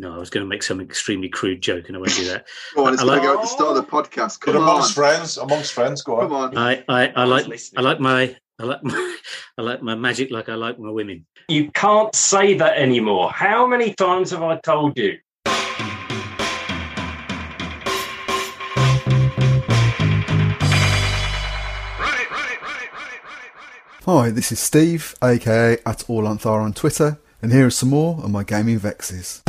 No, I was going to make some extremely crude joke, and I won't do that. Come on, it's I going to go at the start of the podcast. Come You're on. amongst friends, amongst friends. Go on. Come on. I, I, I like, listening. I like my, I like my, I like my magic like I like my women. You can't say that anymore. How many times have I told you? Hi, this is Steve, aka at Allanthar on Twitter, and here are some more of my gaming vexes.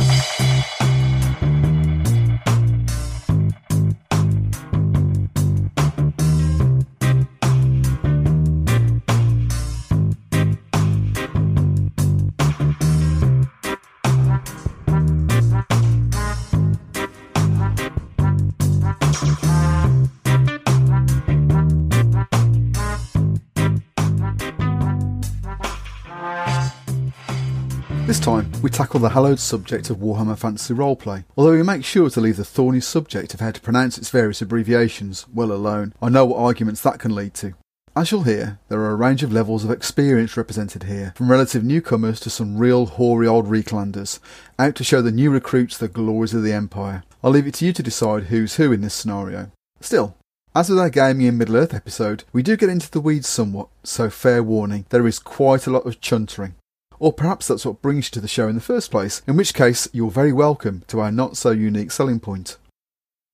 We tackle the hallowed subject of Warhammer Fantasy Roleplay, although we make sure to leave the thorny subject of how to pronounce its various abbreviations well alone. I know what arguments that can lead to. As you'll hear, there are a range of levels of experience represented here, from relative newcomers to some real hoary old Reiklanders, out to show the new recruits the glories of the Empire. I'll leave it to you to decide who's who in this scenario. Still, as with our Gaming in Middle Earth episode, we do get into the weeds somewhat, so fair warning, there is quite a lot of chuntering. Or perhaps that's what brings you to the show in the first place, in which case you're very welcome to our not so unique selling point.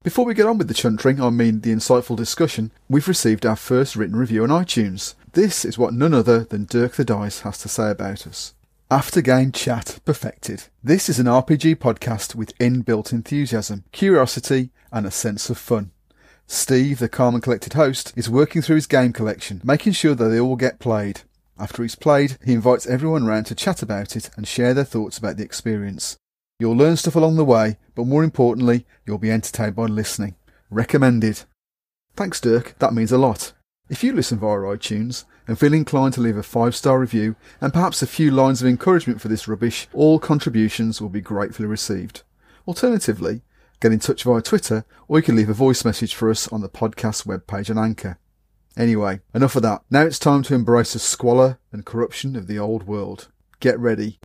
Before we get on with the chuntering, I mean the insightful discussion, we've received our first written review on iTunes. This is what none other than Dirk the Dice has to say about us. After game chat perfected. This is an RPG podcast with inbuilt enthusiasm, curiosity, and a sense of fun. Steve, the calm and collected host, is working through his game collection, making sure that they all get played. After he's played, he invites everyone round to chat about it and share their thoughts about the experience. You'll learn stuff along the way, but more importantly, you'll be entertained by listening. Recommended. Thanks, Dirk. That means a lot. If you listen via iTunes and feel inclined to leave a five star review and perhaps a few lines of encouragement for this rubbish, all contributions will be gratefully received. Alternatively, get in touch via Twitter or you can leave a voice message for us on the podcast webpage on Anchor. Anyway, enough of that. Now it's time to embrace the squalor and corruption of the old world. Get ready.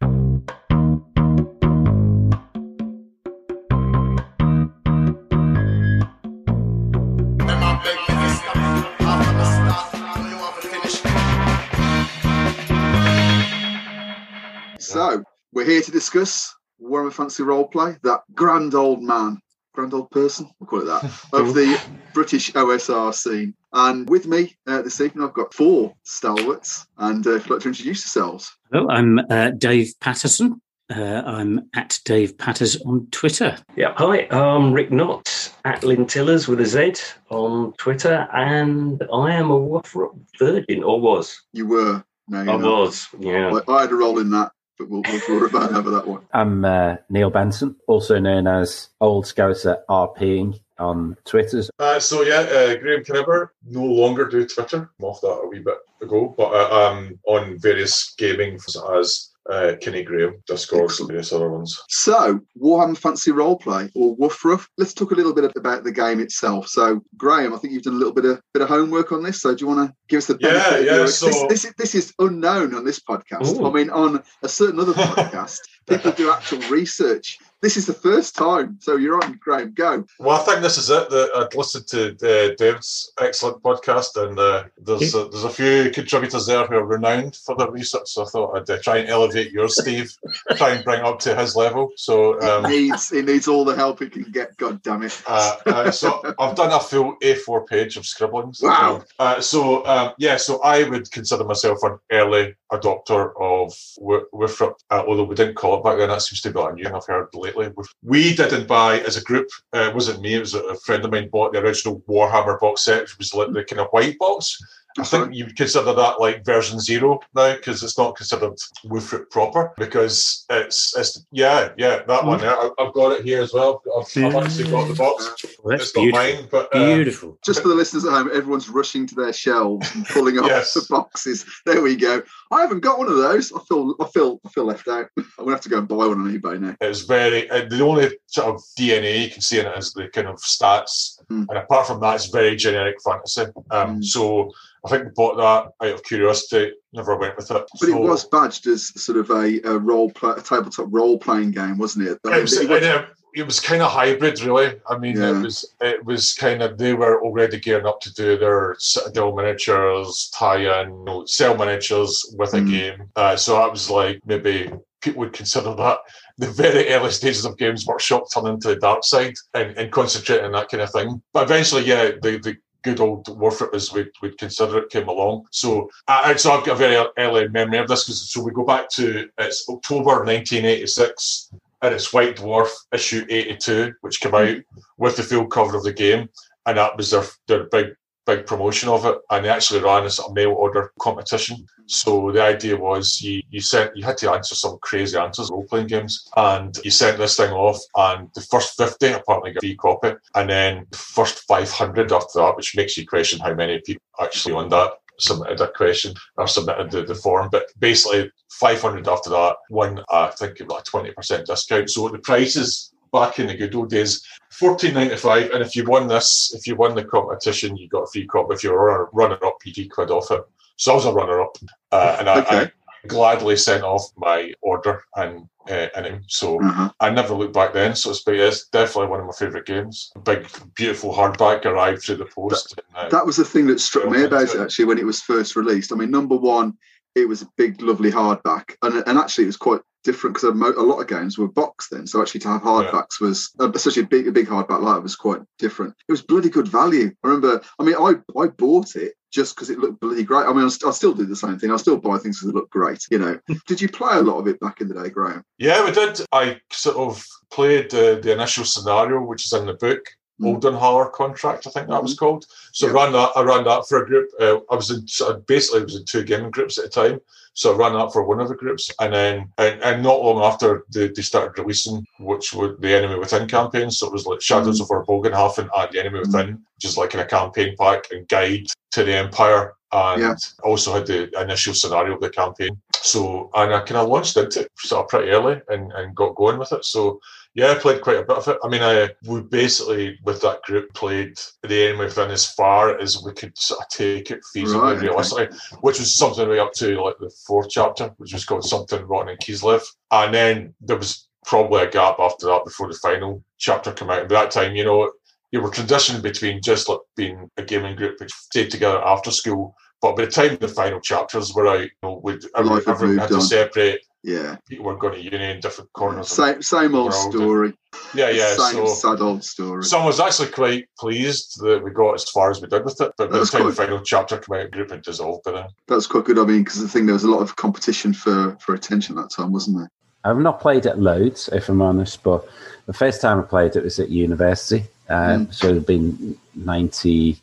So, we're here to discuss Warhammer Fantasy Roleplay, that grand old man, grand old person, we'll call it that, of the British OSR scene. And with me uh, this evening, I've got four stalwarts. And uh, if you'd like to introduce yourselves. Hello, I'm uh, Dave Patterson. Uh, I'm at Dave Patters on Twitter. Yeah, hi, I'm Rick Knott at Lintillers with a Z on Twitter, and I am a Wothrop virgin, or was. You were. No, I not. was, yeah. I, I had a role in that, but we'll, we'll talk about over that one. I'm uh, Neil Benson, also known as Old Scouser RPing on Twitter. Uh, so yeah, uh, Graham Kinniber no longer do Twitter. I'm off that a wee bit ago, but uh, I'm on various gaming as uh, Kenny Graham, Discord, Excellent. various other ones. So, Warhammer Fantasy Roleplay, or Woofruff. Let's talk a little bit about the game itself. So, Graham, I think you've done a little bit of bit of homework on this. So, do you want to give us the Yeah, benefit? of yeah, your- so- this, this, is, this is unknown on this podcast. Ooh. I mean, on a certain other podcast, people do actual research. This is the first time. So, you're on, Graham. Go. Well, I think this is it. That I'd listened to uh, Dave's excellent podcast, and uh, there's a, there's a few contributors there who are renowned for their research. So I thought I'd uh, try and elevate yours, Steve, try and bring it up to his level. So um, He needs he needs all the help he can get. God damn it. Uh, uh, so I've done a full A4 page of scribblings. Wow. Uh, so um, yeah, so I would consider myself an early adopter of Wi- Wifrip, uh, although we didn't call it back then. That seems to be a new thing I've heard lately. We didn't buy as a group. Uh, it wasn't me. It was a, a friend of mine bought the original Warhammer box set, which was like the kind of white box. I think you would consider that like version zero now because it's not considered Woofrit proper because it's it's yeah yeah that one there. I, I've got it here as well. I've, I've actually got the box. Well, that's it's beautiful. mine, but uh, Beautiful. Just for the listeners at home, everyone's rushing to their shelves and pulling off Yes. the boxes. There we go. I haven't got one of those. I feel I feel I feel left out. I'm gonna have to go and buy one on eBay now. It's very uh, the only sort of DNA you can see in it is the kind of stats Mm. And apart from that, it's very generic fantasy. Um, Mm. So I think we bought that out of curiosity. Never went with it. But it was badged as sort of a, a role play, a tabletop role playing game, wasn't it? It was, It was- it, it was kind of hybrid, really. I mean, Yeah. it was it was kind of they were already gearing up to do their Citadel miniatures, tie-in, you know, sell miniatures with a Mm. game. Uh, so I was like, maybe people would consider that the very early stages of Games Workshop turn into the dark side and, and concentrate on that kind of thing. But eventually, yeah, the the good old Warfrip as we'd, we'd consider it came along. So, I, so I've got a very early memory of this because so we go back to it's October 1986 and it's White Dwarf issue 82, which came out with the full cover of the game. And that was their, their big, big promotion of it. And they actually ran a sort of mail order competition. So the idea was you, you sent, you had to answer some crazy answers, role playing games. And you sent this thing off, and the first 50 apparently got a free copy. And then the first 500 after that, which makes you question how many people actually on that submitted a question or submitted the, the form. But basically, 500 after that, uh, I think, it was like 20% discount. So the prices back in the good old days, fourteen ninety five. And if you won this, if you won the competition, you got a free cup. If you were a runner up, you get quid off it. So I was a runner up, uh, and I, Okay. I gladly sent off my order and uh, and him. So Uh-huh. I never looked back then. So it's, it's definitely one of my favourite games. Big, beautiful hardback arrived through the post. and, uh, That was the thing that struck me about it. actually when it was first released. I mean, number one, it was a big, lovely hardback, and and actually it was quite different because a, mo- a lot of games were boxed then. So actually to have hardbacks was, uh, especially a big, a big hardback like that was quite different. It was bloody good value. I remember. I mean, I I bought it just because it looked bloody great. I mean, I, st- I still do the same thing. I still buy things because they look great. You know. Did you play a lot of it back in the day, Graham? Yeah, we did. I sort of played uh, the initial scenario, which is in the book, Mm. Oldenhaller contract, I think that was called. So Yeah. I ran that. I ran that for a group. Uh, I was in basically I was in two gaming groups at a time. So I ran that for one of the groups, and then and, and not long after they, they started releasing, which was the Enemy Within campaign. So it was like Shadows Mm. over Bogenhafen and the Enemy Within, which is like in a campaign pack and guide to the Empire. And Yeah. also had the initial scenario of the campaign. So, and I kind of launched into it sort of pretty early and, and got going with it. So, yeah, I played quite a bit of it. I mean, I we basically with that group played the enemy within as far as we could sort of take it feasibly, Right, okay. realistically, which was something way up to like the fourth chapter, which was called something rotten in Kislev, and then there was probably a gap after that before the final chapter came out. And by that time, you know, you were transitioning between just like being a gaming group which stayed together after school. But by the time the final chapters were out, you know, we'd, everyone, had everyone had to separate. Yeah. People were going to uni in different corners. of Same same old world and- story. yeah, yeah. Same So, sad old story. so I was actually quite pleased that we got as far as we did with it. But by the That's time the final chapter came out, group had dissolved by then. That's quite good. I mean, because the thing there was a lot of competition for for attention that time, wasn't there? I've not played it loads, if I'm honest, but the first time I played it was at university. Uh, Mm. So it had been 90,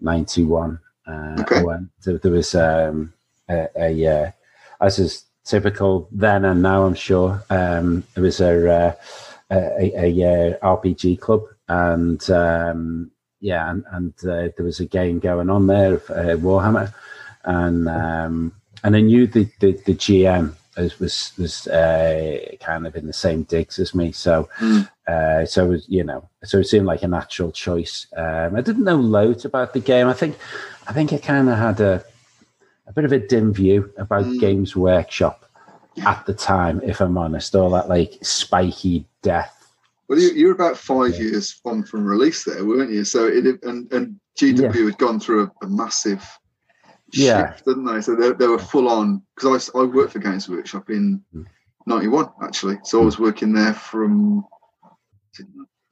91. Uh, Okay. I went- there, there was um, a, a uh, as is typical then and now, I'm sure, um, it was a, uh, a, a, a RPG club. And um, yeah, and, and uh, there was a game going on there, of, uh, Warhammer. And um, and I knew the, the, the GM was was, was uh, kind of in the same digs as me, so Mm. uh, so it was you know so it seemed like a natural choice. Um, I didn't know loads about the game. I think I think I kind of had a a bit of a dim view about Mm. Games Workshop at the time, if I'm honest. All that like spiky death. Well, you, you were about five Yeah. years on from release there, weren't you? So it and and GW had gone through a, a massive Yeah. shift, didn't they? So they, they were full on because I, I worked for Games Workshop in Mm. '91 actually. So I was working there from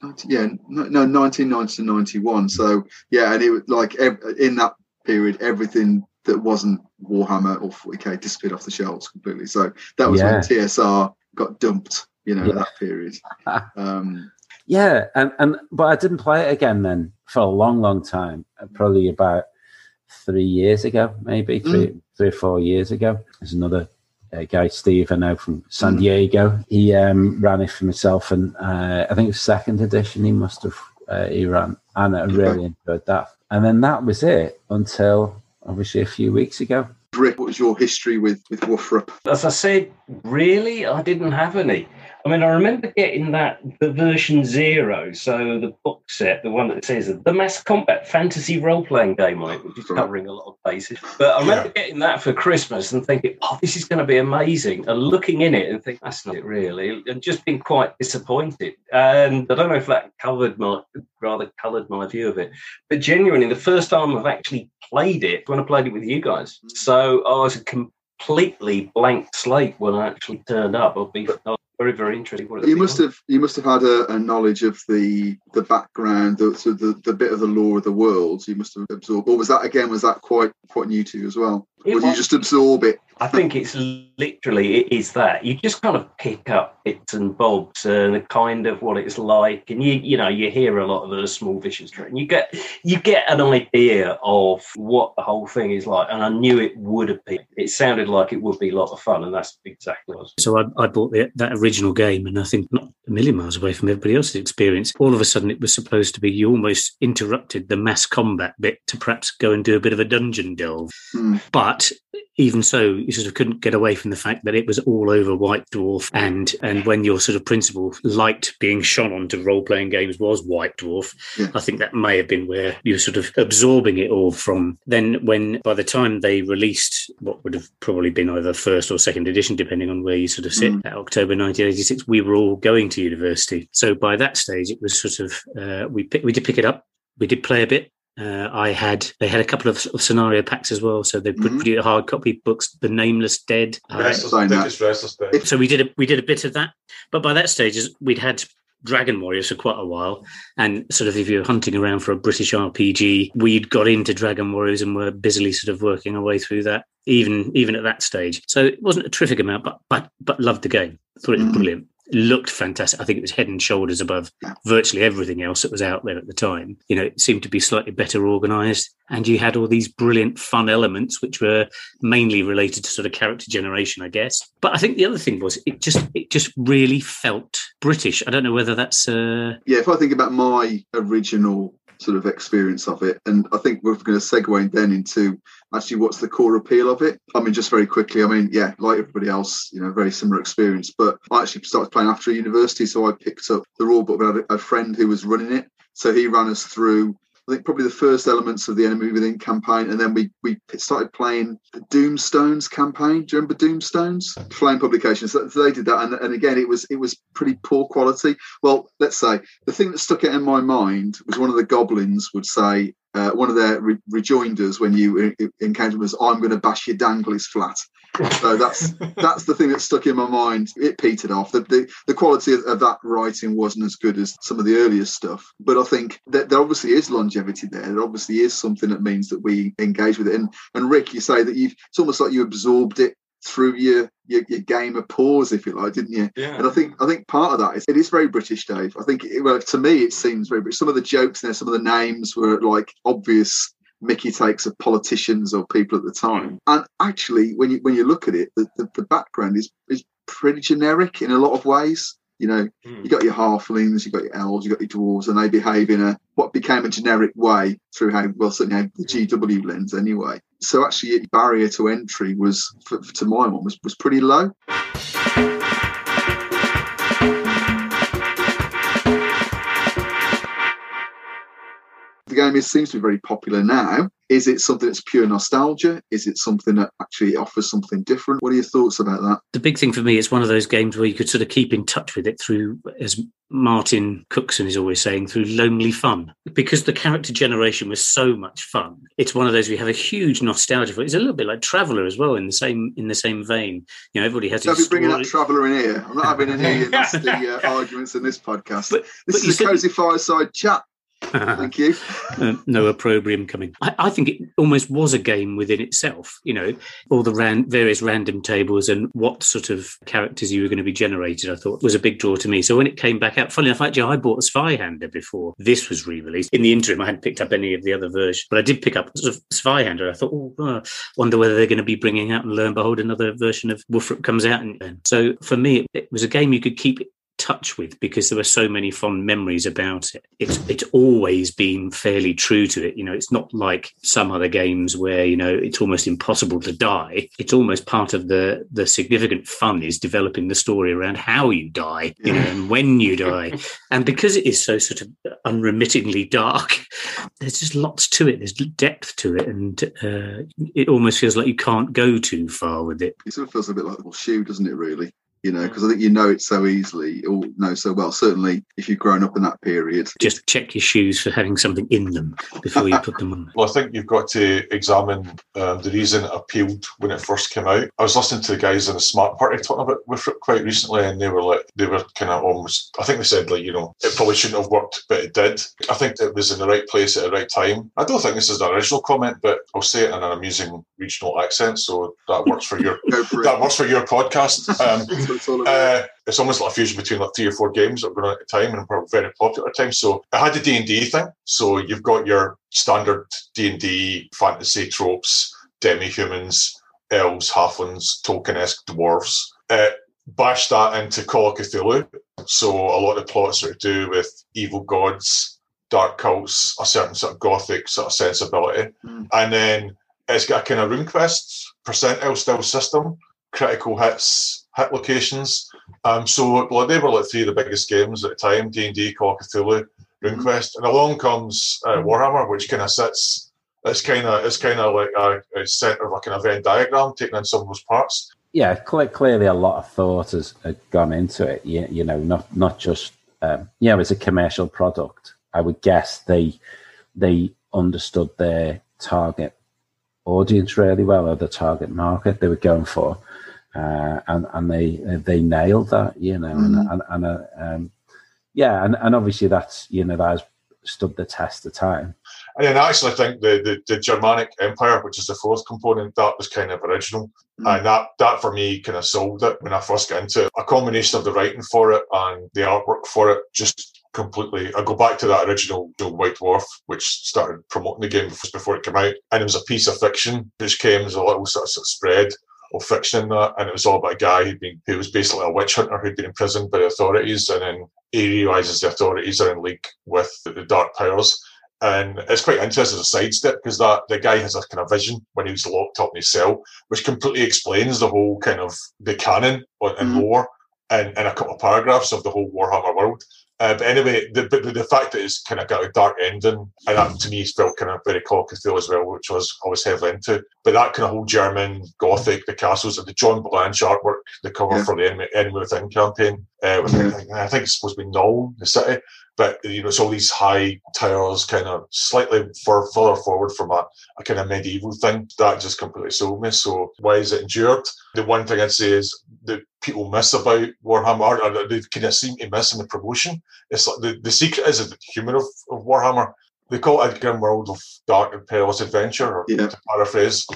90 yeah no, no 1990 to 91. So yeah, and it was like in that period, everything that wasn't Warhammer or 40k disappeared off the shelves completely. So that was Yeah. when TSR got dumped. You know, Yeah. that period. Um, Yeah, and, and but I didn't play it again then for a long, long time. Uh, Probably about three years ago, maybe three, three or four years ago. There's another uh, guy, Steve, I know from San Mm. Diego. He um, ran it for himself, and uh, I think it was second edition. He must have uh, he ran, and I really enjoyed that. And then that was it until obviously a few weeks ago. Rick, what was your history with with Woofrup? As I said, really, I didn't have any. I mean, I remember getting that the version zero, so the box set, the one that says the Mass Combat Fantasy role playing game on it, which is covering a lot of bases. But I remember yeah. getting that for Christmas and thinking, oh, this is going to be amazing, and looking in it and thinking, that's not it really, and just being quite disappointed. And I don't know if that covered my rather coloured my view of it, but genuinely, the first time I've actually played it when I played it with you guys, mm. so I was a completely blank slate when I actually turned up. I'll be very very interesting. you must have you must have had a, a, knowledge of the the background, the, so the the bit of the lore of the world. You must have absorbed, or was that again? Was that quite quite new to you as well? It or do you just absorb it? I think it's literally it is that you just kind of pick up bits and bobs and kind of what it's like, and you you know you hear a lot of the small vicious and you get you get an idea of what the whole thing is like. And I knew it would have been. It sounded like it would be a lot of fun, and that's exactly what. So I, I bought the, that original game, and I think not a million miles away from everybody else's experience. All of a sudden, it was supposed to be you almost interrupted the mass combat bit to perhaps go and do a bit of a dungeon delve, mm. but even so, you sort of couldn't get away from the fact that it was all over White Dwarf, and and when your sort of principal light being shone onto role playing games was White Dwarf, yeah. I think that may have been where you were sort of absorbing it all from. Then, when by the time they released what would have probably been either first or second edition, depending on where you sort of sit, mm. October 1986, we were all going to university. So by that stage, it was sort of uh, we we did pick it up. We did play a bit. Uh, I had they had a couple of, of, scenario packs as well, so they put mm-hmm. pretty hard copy books, The Nameless Dead. Uh, So we did a, we did a bit of that, but by that stage, we'd had Dragon Warriors for quite a while, and sort of if you're hunting around for a British RPG, we'd got into Dragon Warriors and were busily sort of working our way through that, even even at that stage. So it wasn't a terrific amount, but but but loved the game. Thought it was mm-hmm. brilliant looked fantastic. I think it was head and shoulders above virtually everything else that was out there at the time. You know, it seemed to be slightly better organized. And you had all these brilliant fun elements, which were mainly related to sort of character generation, I guess. But I think the other thing was it just it just really felt British. I don't know whether that's uh Yeah, if I think about my original sort of experience of it. And I think we're going to segue then into actually what's the core appeal of it. I mean, just very quickly, I mean, yeah, like everybody else, you know, very similar experience. But I actually started playing after university, so I picked up the rule book. We had a friend who was running it, so he ran us through I think probably the first elements of the Enemy Within campaign, and then we we started playing the Doomstones campaign. Do you remember Doomstones? Flame Publications. So they did that, and, and again, it was it was pretty poor quality. Well, let's say the thing that stuck out in my mind was one of the goblins would say, uh, one of their re- rejoinders when you encounter was, "I'm going to bash your danglies flat." so that's that's the thing that stuck in my mind. It petered off. The the, the quality of, of, that writing wasn't as good as some of the earlier stuff, but I think that there obviously is longevity there. There obviously is something that means that we engage with it. And and Rick, you say that you've it's almost like you absorbed it through your, your, your game of pause, if you like, didn't you? Yeah. And I think I think part of that is it is very British, Dave. I think it, well, to me it mm. seems very British. Some of the jokes there, some of the names were like obvious Mickey takes of politicians or people at the time. Mm. And actually, when you when you look at it, the, the, the background is is pretty generic in a lot of ways. You know, mm. you got your halflings, you got your elves, you got your dwarves, and they behave in a what became a generic way through how well certainly how the GW lens anyway. So actually, barrier to entry was, for, to my one, was was pretty low. Game is, seems to be very popular now. Is it something that's pure nostalgia? Is it something that actually offers something different? What are your thoughts about that? The big thing for me is one of those games where you could sort of keep in touch with it through, as Martin Cookson is always saying, through lonely fun. Because the character generation was so much fun. It's one of those we have a huge nostalgia for. It's a little bit like Traveller as well, in the same in the same vein. You know, everybody has. Don't be bringing that Traveller in here. I'm not having any nasty uh, arguments in this podcast. But, this but is a cozy fireside chat. Thank you. uh, no opprobrium coming. I, I, think it almost was a game within itself. You know, all the ran, various random tables and what sort of characters you were going to be generated. I thought was a big draw to me. So when it came back out, funny enough, actually, I bought a Zweihander before this was re-released. In the interim, I hadn't picked up any of the other versions, but I did pick up sort of Zweihander. I thought, oh, uh, wonder whether they're going to be bringing out, and lo and behold, another version of Wolfram comes out. And, and so for me, it, it was a game you could keep touch with because there were so many fond memories about it. It's it's always been fairly true to it. You know, it's not like some other games where you know it's almost impossible to die. It's almost part of the the significant fun is developing the story around how you die, you know, and when you die. And because it is so sort of unremittingly dark, there's just lots to it. There's depth to it, and uh, it almost feels like you can't go too far with it. It sort of feels a bit like a shoe, doesn't it? Really, you know, because I think you know it so easily or know so well. Certainly, if you've grown up in that period, just check your shoes for having something in them before you put them on. Well, I think you've got to examine um, the reason it appealed when it first came out. I was listening to the guys in the Smart Party talking about WFRP quite recently, and they were like, they were kind of almost. I think they said like, you know, it probably shouldn't have worked, but it did. I think it was in the right place at the right time. I don't think this is an original comment, but I'll say it in an amusing regional accent, so that works for your for that works for your podcast. Um, uh, it's almost like a fusion between like three or four games that were going at the time and were very popular at the time. So it had the D and D thing. So you've got your standard D and D fantasy tropes, demi-humans, elves, halflings, Tolkien-esque dwarves. Uh, bash that into Call of Cthulhu. So a lot of plots are to do with evil gods, dark cults, a certain sort of gothic sort of sensibility, mm. and then it's got a kind of RuneQuest percentile style system, critical hits, hit locations. Um, so well, they were like three of the biggest games at the time: D and D, Call of Cthulhu, RuneQuest, mm-hmm. and along comes uh, Warhammer, which kind of sits. It's kind of it's kind of like a, a center of like a Venn diagram, taking in some of those parts. Yeah, clearly a lot of thought has, gone into it. You, you know, not not just um, you know, it's a commercial product. I would guess they they understood their target audience really well, or the target market they were going for uh, and and they they nailed that, you know, mm-hmm. and and, and uh, um, yeah, and, and obviously that's you know that has stood the test of time. And then actually, I think the, the, the Germanic Empire, which is the fourth component, that was kind of original, mm-hmm. and that that for me kind of sold it when I first got into it. A combination of the writing for it and the artwork for it just completely. I go back to that original you know, White Dwarf, which started promoting the game before it came out, and it was a piece of fiction which came as a little sort of, sort of spread of fiction in that, and it was all about a guy who'd been who was basically a witch hunter who'd been imprisoned by the authorities, and then he realizes the authorities are in league with the dark powers. And it's quite interesting as a sidestep because that the guy has a kind of vision when he was locked up in his cell, which completely explains the whole kind of the canon and mm-hmm. lore and in a couple of paragraphs of the whole Warhammer world. Uh, but anyway, the, the, the fact that it's kind of got a dark ending, and that to me felt kind of very Cthulhu as well, which was I was heavily into. But that kind of whole German Gothic, the castles, and the John Blanche artwork, the cover yeah. for the Enemy, Enemy Within campaign, uh, yeah. I think it's supposed to be Nuln, the city, but you know it's all these high towers, kind of slightly further forward from a, a kind of medieval thing. That just completely sold me. So why is it endured? The one thing I'd say is that people miss about Warhammer, or they kind of seem to miss in the promotion. It's like the, the secret is the humour of, of Warhammer. They call it a grim world of dark and perilous adventure, or yeah. to paraphrase.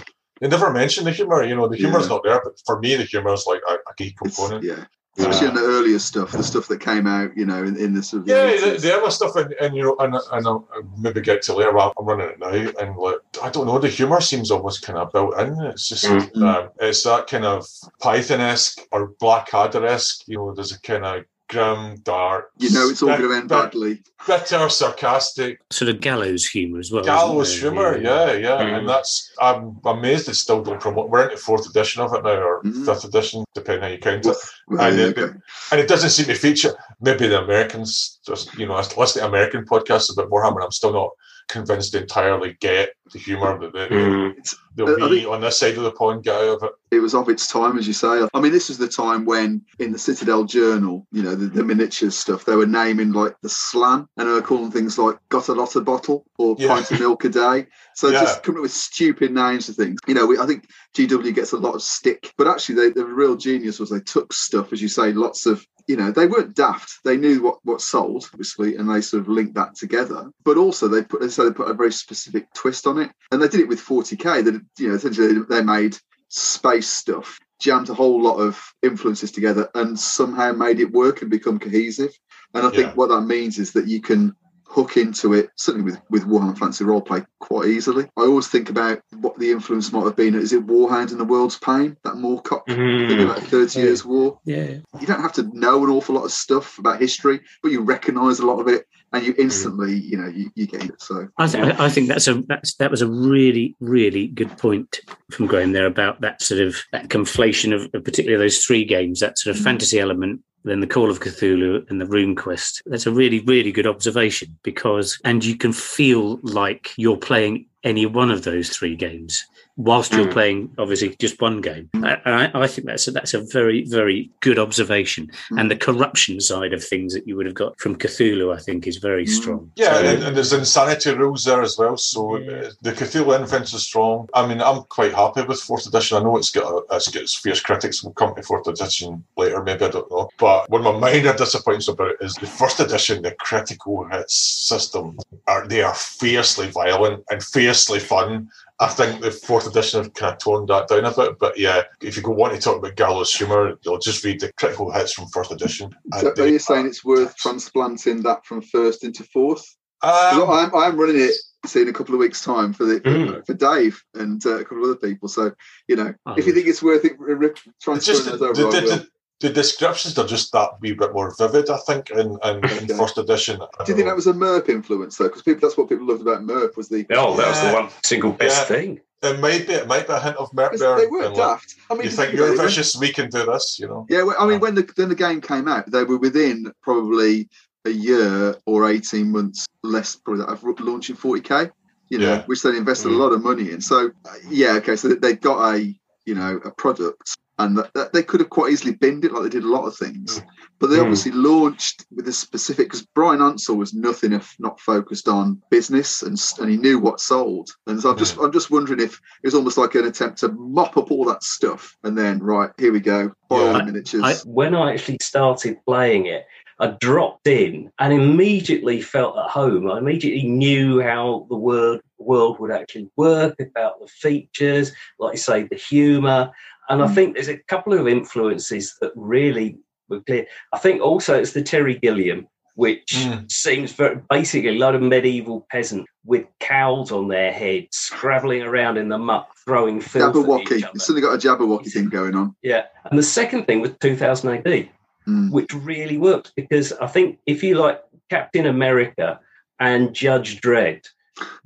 They never mention the humour. You know, the humour is yeah. not there, but for me, the humour is like a, a key component. It's, yeah, especially in the earlier stuff, the stuff that came out, you know, in, in the sort of yeah, the, the, other stuff, and, and you know, and, and I'll maybe get to later. I'm running it now, and like I don't know, the humor seems almost kind of built in. It's just mm-hmm. um, it's that kind of Python esque or Blackadder esque. You know, there's a kind of grim, dark. You know, it's all going to end badly. Bitter, sarcastic. Sort of gallows humour as well. Gallows humour, yeah, yeah. Mm. And that's, I'm amazed it still don't promote. We're into fourth edition of it now, or mm. fifth edition, depending how you count it. Well, and, it and it doesn't seem to feature. Maybe the Americans, just, you know, listen to American podcasts a bit more, and I'm still not convinced entirely get the humour that they, mm. they'll be on this side of the pond get out of it. It was of its time, as you say. I mean, this was the time when in the Citadel Journal, you know, the, the miniatures stuff, they were naming like the slam and they were calling things like got a lot of bottle or yeah. pint of milk a day. So yeah. just coming up with stupid names of things. You know, we, I think GW gets a lot of stick, but actually they, the real genius was they took stuff, as you say, lots of you know they weren't daft they knew what what sold obviously and they sort of linked that together but also they put so they put a very specific twist on it and they did it with 40k that you know essentially they made space stuff jammed a whole lot of influences together and somehow made it work and become cohesive and i think yeah. what that means is that you can hook into it, certainly with, with Warhammer Fantasy Roleplay, quite easily. I always think about what the influence might have been. Is it Warhound and the World's Pain, that Moorcock mm. thing about 30 yeah. Years' War? Yeah. You don't have to know an awful lot of stuff about history, but you recognise a lot of it and you instantly, you know, you, you get it. So I, th- I think that's a that's that was a really really good point from Graham there about that sort of that conflation of, of particularly those three games, that sort of mm. fantasy element then the Call of Cthulhu and the RuneQuest. That's a really, really good observation because, and you can feel like you're playing any one of those three games whilst you're mm. playing obviously just one game. I, I, think that's a, that's a very very good observation, mm. and the corruption side of things that you would have got from Cthulhu, I think, is very mm. strong. Yeah, so, and, and, there's insanity rules there as well. So yeah. the Cthulhu influence is strong. I mean, I'm quite happy with fourth edition. I know it's got a, it's got fierce critics. We'll come to fourth edition later, maybe I don't know. But one of my minor disappointments about it is the first edition. The critical hits system are they are fiercely violent and fiercely fun I think the fourth edition have kind of toned that down a bit. But yeah, if you go want to talk about gallows humour, you'll just read the critical hits from first edition. So are you saying it's worth transplanting that from first into fourth? Um, I'm, I'm running it see in a couple of weeks' time for the mm. for Dave and uh, a couple of other people. So you know, oh, if you think it's worth it, rip, transferring those over, the, the, the descriptions are just that wee bit more vivid, I think, in, in, in first edition. Do you think know. that was a Merp influence though? Because that's what people loved about Merp was the oh, that was the one single best yeah. thing. It might be, it might be a hint of Merp there. They were daft. Like, I mean, you think you're vicious, we can do this, you know? Yeah, well, I mean, when the when the game came out, they were within probably a year or eighteen months less, probably of launching forty k. You know, yeah. which they invested mm. a lot of money in. So, uh, yeah, okay, so they got a you know a product and that, that they could have quite easily binned it like they did a lot of things. But they mm. obviously launched with a specific because Bryan Ansell was nothing if not focused on business and and he knew what sold. And so I'm just I'm just wondering if it was almost like an attempt to mop up all that stuff and then right here we go borrow yeah. miniatures. I, when I actually started playing it, I dropped in and immediately felt at home. I immediately knew how the word world would actually work, about the features, like you say, the humour. And I mm. think there's a couple of influences that really were clear. I think also it's the Terry Gilliam, which mm. seems very basically a lot of medieval peasant with cows on their heads, scrabbling around in the muck, throwing filth. Jabberwocky. You've still got a Jabberwocky thing going on. Yeah. And the second thing was 2000 AD, mm. which really worked because I think if you like Captain America and Judge Dredd,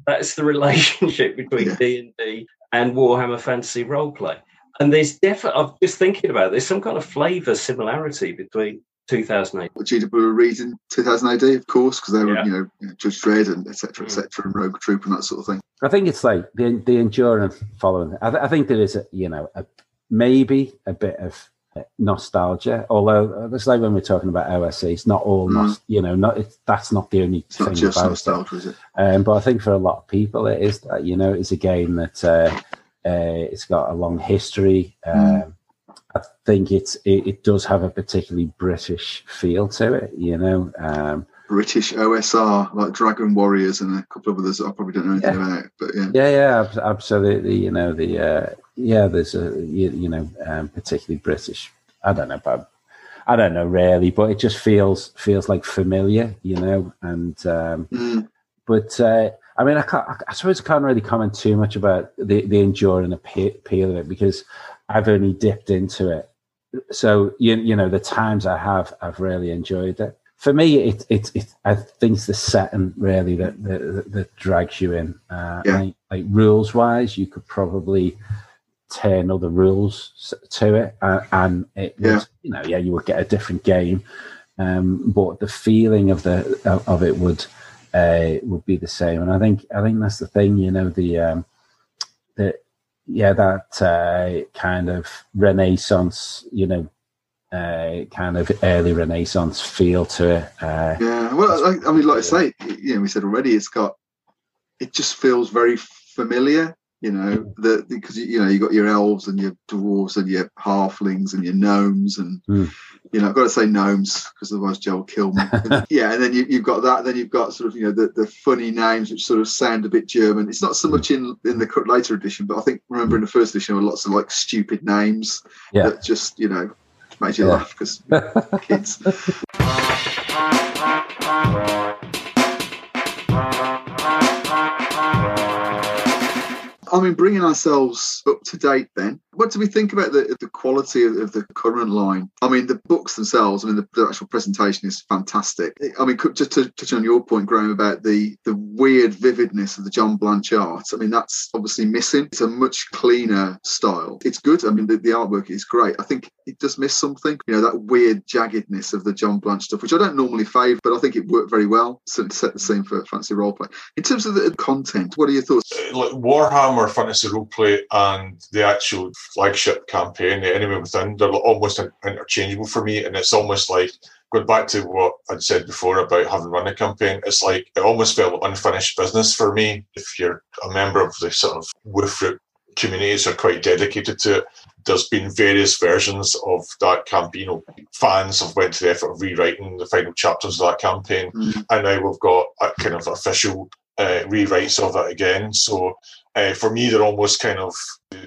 that's the relationship between D and D and Warhammer Fantasy Roleplay. And there's definitely, I'm just thinking about it, there's some kind of flavour similarity between 2000 AD. What GW were reading 2000 AD, of course, because they were, yeah. you know, Judge Dredd and etc. etc. Mm. and Rogue Troop and that sort of thing. I think it's like the the endurance following. I, th- I think there is, a, you know, a, maybe a bit of nostalgia. Although it's like when we're talking about OSE, it's not all, mm. you know, not that's not the only it's thing not just about nostalgia, it. Is it? Um, but I think for a lot of people, it is that you know, it's a game that uh, uh, it's got a long history. Mm. I think it's it, it, does have a particularly British feel to it. You know. Um, British OSR like Dragon Warriors and a couple of others I probably don't know anything yeah. about, but yeah, yeah, yeah, absolutely. You know the uh, yeah, there's a you, you know um, particularly British. I don't know, but I don't know really, but it just feels feels like familiar, you know. And um, mm. but uh, I mean, I, can't, I suppose I can't really comment too much about the, the enduring appeal of it because I've only dipped into it. So you you know the times I have, I've really enjoyed it. For me, it it, it I think it's the setting really that that, that drags you in. Uh, yeah. like, like rules wise, you could probably turn other rules to it, uh, and it would yeah. you know yeah you would get a different game, um, but the feeling of the of, of it would uh, would be the same. And I think I think that's the thing, you know, the um, the yeah that uh, kind of Renaissance, you know, uh, kind of early Renaissance feel to it. Uh, yeah, well, I, I mean, like I say, you know, we said already, it's got it just feels very familiar you know the because you know you got your elves and your dwarves and your halflings and your gnomes and mm. you know i've got to say gnomes because otherwise joe will kill me yeah and then you, have got that then you've got sort of you know the, the funny names which sort of sound a bit german it's not so much in in the later edition but i think remember in the first edition there were lots of like stupid names yeah. that just you know made you yeah. laugh because kids I mean, bringing ourselves up to date then, what do we think about the, the quality of, of the current line? I mean, the books themselves, I mean, the, the actual presentation is fantastic. I mean, just to touch on your point, Graham, about the, the weird vividness of the John Blanche art, I mean, that's obviously missing. It's a much cleaner style. It's good. I mean, the, the artwork is great. I think it does miss something, you know, that weird jaggedness of the John Blanche stuff, which I don't normally favour, but I think it worked very well to set the scene for fantasy roleplay. In terms of the content, what are your thoughts? Uh, like Warhammer Fantasy Roleplay and the actual flagship campaign, The Enemy Within, they're almost interchangeable for me, and it's almost like going back to what I'd said before about having run a campaign, it's like it almost felt unfinished business for me. If you're a member of the sort of Wolfroot communities are quite dedicated to it. There's been various versions of that campaign. You know, fans have went to the effort of rewriting the final chapters of that campaign, mm-hmm. and now we've got a kind of official uh, rewrites of it again. So uh, for me, they're almost kind of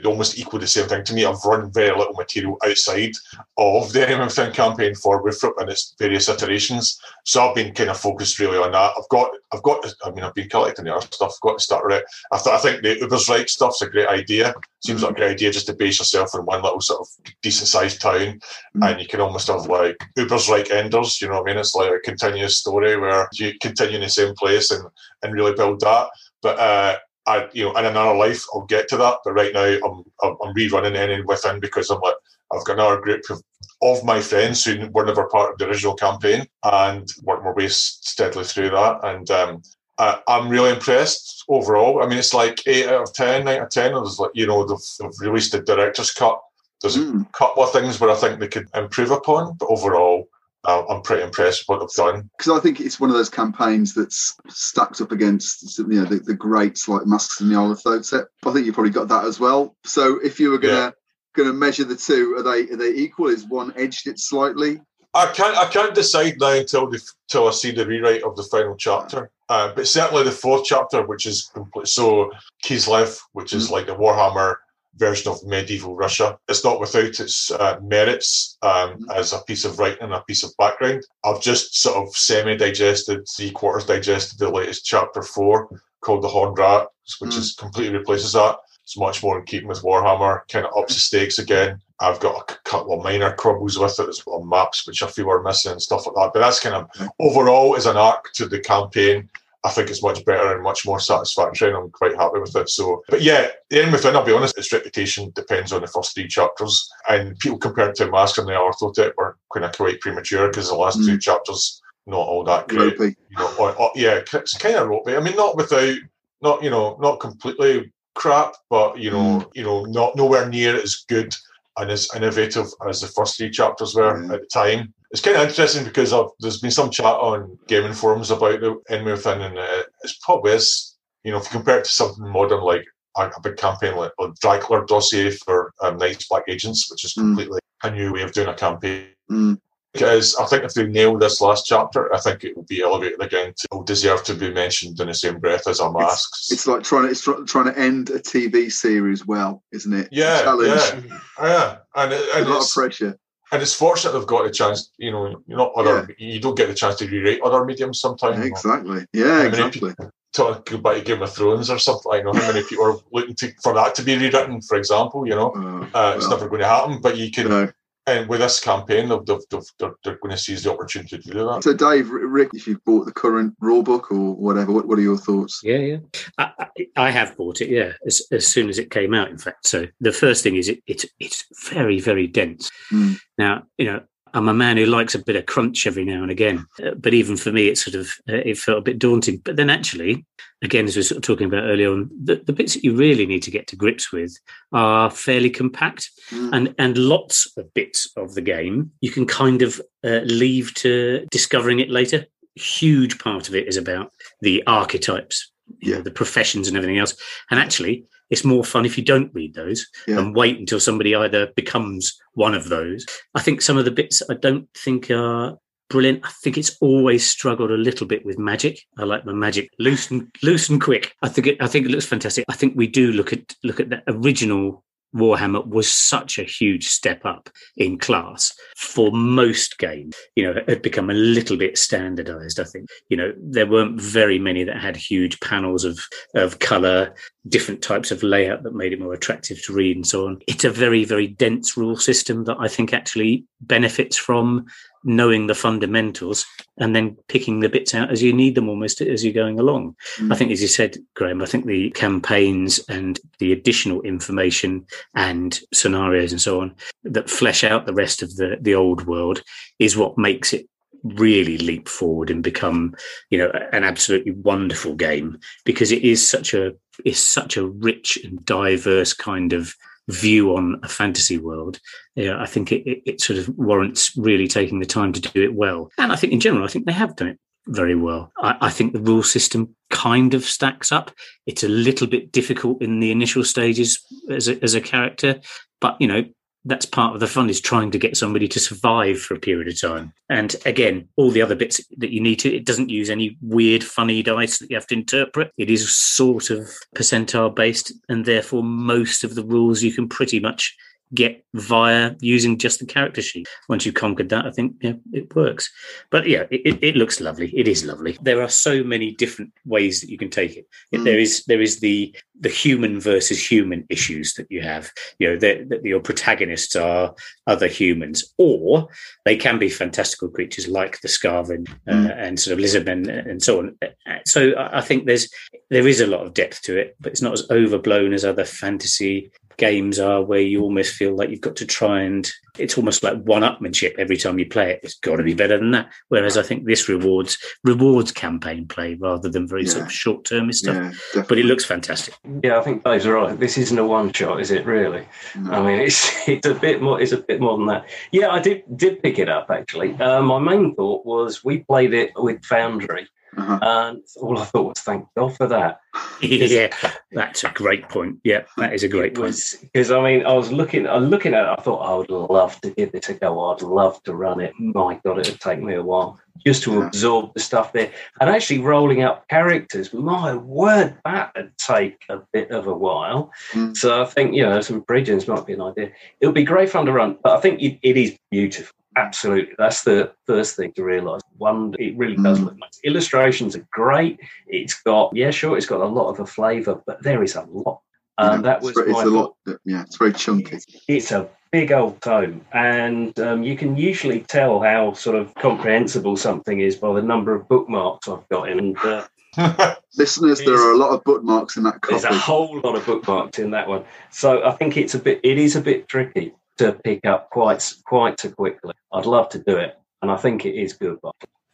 almost equal the same thing to me. I've run very little material outside of the Within campaign for Wolfroot and its various iterations. So I've been kind of focused really on that. I've got, I've got, I mean, I've been collecting the other stuff. I've got to start with it. I, th- I think the Ubersreik stuff's a great idea. Seems like a great idea just to base yourself in one little sort of decent sized town, mm-hmm. and you can almost have like Ubersreik Enders. You know what I mean? It's like a continuous story where you continue in the same place and and really build that. But uh, I, you know, in another life, I'll get to that. But right now, I'm I'm rerunning Enemy Within because I'm like, I've got another group of, of my friends who were never part of the original campaign and work my way steadily through that. And um, I, am really impressed overall. I mean, it's like eight out of 10, nine out of 10. There's like, you know, they've, they've released the director's cut. There's mm. a couple of things where I think they could improve upon, but overall, I'm pretty impressed with what they've done. Because I think it's one of those campaigns that's stacked up against you know the, the greats like Masks and the Nyarlathotep set. I think you probably got that as well. So if you were gonna yeah. gonna measure the two, are they are they equal? Is one edged it slightly? I can't I can't decide now until the, until I see the rewrite of the final chapter. Uh, but certainly the fourth chapter, which is complete. So Kislev, which is mm-hmm. like a Warhammer version of medieval Russia. It's not without its uh, merits um, mm-hmm. as a piece of writing and a piece of background. I've just sort of semi digested, three quarters digested the latest chapter four called The Horned Rat, which mm. is completely replaces that. It's much more in keeping with Warhammer, kind of ups the stakes again. I've got a couple of minor quibbles with it as well, maps which I feel are missing and stuff like that. But that's kind of mm. overall is an arc to the campaign. I think it's much better and much more satisfactory, and I'm quite happy with it. So, but yeah, the Enemy Within, I'll be honest, its reputation depends on the first three chapters, and people compared to Mask and the Nyarlathotep were kind of quite premature because the last mm. two chapters not all that great. Ropey. You know, or, or, yeah, it's kind of ropey. I mean, not without, not you know, not completely crap, but you know, mm. you know, not nowhere near as good and as innovative as the first three chapters were yeah. at the time. It's kind of interesting because I've, there's been some chat on gaming forums about the Enemy Within, and uh, it's probably is, you know, if you compare it to something modern like a, a big campaign like, like Dracula Dossier for um, Night's Black Agents, which is mm. completely mm. a new way of doing a campaign. Mm. Because I think if they nail this last chapter, I think it will be elevated again to deserve to be mentioned in the same breath as our masks. It's, it's like trying to it's trying to end a TV series well, isn't it? Yeah, yeah, yeah. And, it, and a lot of pressure and it's fortunate they've got a chance. You know, you're not other. Yeah. You don't get the chance to rewrite other mediums sometimes. Exactly. Yeah. Exactly. Talk about Game of Thrones or something. I know how many people are looking to, for that to be rewritten. For example, you know, uh, uh, well, it's never going to happen. But you can. No. And with this campaign, they've, they've, they've, they're, they're going to seize the opportunity to do that. So, Dave, Rick, if you've bought the current rule book or whatever, what, what are your thoughts? Yeah, yeah. I, I, have bought it, yeah, as, as soon as it came out, in fact. So, the first thing is it, it it's very, very dense. Mm. Now, you know, I'm a man who likes a bit of crunch every now and again. Uh, but even for me, it sort of uh, it felt a bit daunting. But then actually, again, as we were sort of talking about earlier on, the, the bits that you really need to get to grips with are fairly compact, mm. and and lots of bits of the game you can kind of uh, leave to discovering it later. Huge part of it is about the archetypes, yeah. Know, the professions, and everything else. And actually, it's more fun if you don't read those yeah. and wait until somebody either becomes one of those. I think some of the bits I don't think are brilliant. I think it's always struggled a little bit with magic. I like my magic loose and loose and quick. I think it, I think it looks fantastic. I think we do look at look at the original Warhammer was such a huge step up in class for most games. You know, it had become a little bit standardized, I think. You know, there weren't very many that had huge panels of, of color. Different types of layout that made it more attractive to read and so on. It's a very, very dense rule system that I think actually benefits from knowing the fundamentals and then picking the bits out as you need them almost as you're going along. Mm. I think, as you said, Graham, I think the campaigns and the additional information and scenarios and so on that flesh out the rest of the, the old world is what makes it really leap forward and become you know an absolutely wonderful game because it is such a is such a rich and diverse kind of view on a fantasy world yeah i think it, it, it, sort of warrants really taking the time to do it well. And i think in general i think they have done it very well. I, I think the rule system kind of stacks up. It's a little bit difficult in the initial stages as a, as a character but you know that's part of the fun is trying to get somebody to survive for a period of time. And again, all the other bits that you need to, it doesn't use any weird, funny dice that you have to interpret. It is sort of percentile based, and therefore most of the rules you can pretty much get via using just the character sheet. Once you've conquered that, I think yeah, it works. But yeah, it, it looks lovely. It is lovely. There are so many different ways that you can take it. Mm. There is there is the the human versus human issues that you have. You know that your protagonists are other humans, or they can be fantastical creatures like the Skaven uh, mm. and sort of lizardmen and so on. So I think there's there is a lot of depth to it, but it's not as overblown as other fantasy games are where you almost feel like you've got to try and it's almost like one upmanship every time you play it. It's got to be better than that. Whereas I think this rewards rewards campaign play rather than very yeah. sort of short term stuff. Yeah, but it looks fantastic. Yeah, I think Dave's right. This isn't a one shot, is it? Really? No. I mean, it's it's a bit more. It's a bit more than that. Yeah, I did did pick it up actually. Uh, my main thought was we played it with Foundry. Uh-huh. And all I thought was, thank God for that. yeah, that's a great point. Yeah, that is a great point. Because I mean, I was looking, I was looking at it. I thought I would love to give this a go. I'd love to run it. My God, it would take me a while just to yeah. absorb the stuff there. And actually, rolling up characters. My word, that would take a bit of a while. Mm. So I think you know some bridges might be an idea. It would be great fun to run, but I think it, it is beautiful. Absolutely, that's the first thing to realise. One, it really does mm. look nice. Illustrations are great. It's got, yeah, sure, it's got a lot of a flavour, but there is a lot. Um, yeah, that was it's, a lot. Yeah, it's very chunky. It's a big old tome, and um, you can usually tell how sort of comprehensible something is by the number of bookmarks I've got in. And uh, listeners, there are a lot of bookmarks in that. Copy. There's a whole lot of bookmarks in that one, so I think it's a bit. It is a bit tricky to pick up quite quite so quickly. I'd love to do it, and I think it is good.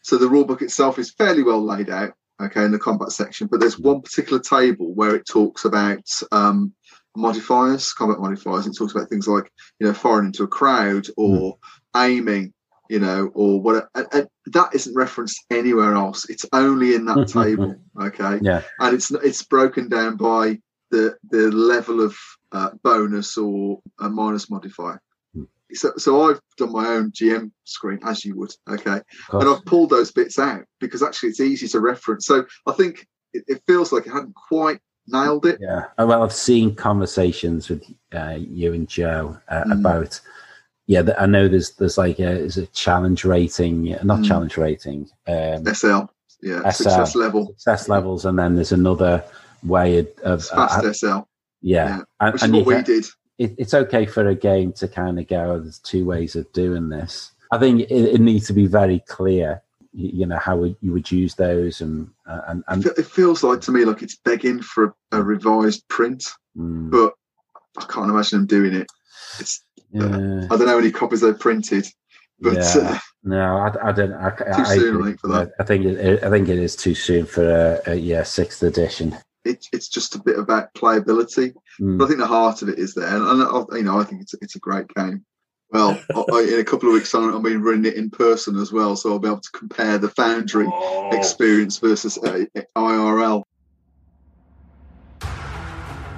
So the rule book itself is fairly well laid out, okay, in the combat section. But there's one particular table where it talks about um, modifiers, combat modifiers. and It talks about things like you know firing into a crowd or mm. aiming, you know, or what. And, and that isn't referenced anywhere else. It's only in that table, okay. Yeah, and it's it's broken down by the the level of uh, bonus or a minus modifier. Hmm. So, so I've done my own GM screen as you would, okay, and I've pulled those bits out because actually it's easy to reference. So I think it, it feels like I hadn't quite nailed it. Yeah. Oh, well, I've seen conversations with uh, you and Joe uh, mm. about. Yeah, I know there's there's like a is a challenge rating, not mm. challenge rating. Um, SL, yeah, SL, success level, success levels, and then there's another way of, of fast uh, SL. Yeah, yeah. And, which is what we did. It, it's okay for a game to kind of go. There's two ways of doing this. I think it, it needs to be very clear. You, know how you would use those, and uh, and, and it feels like to me like it's begging for a, a revised print, mm. but I can't imagine them doing it. It's yeah. uh, I don't know how many copies they've printed, but yeah. uh, no, I, I don't. I, too I, soon, I, think, for that. I think it, I think it is too soon for a, a yeah sixth edition it, it's just a bit about playability. Mm. But I think the heart of it is there, and, and you know, I think it's it's a great game. Well, I, in a couple of weeks' time, I'll be running it in person as well, so I'll be able to compare the Foundry oh. experience versus uh, IRL.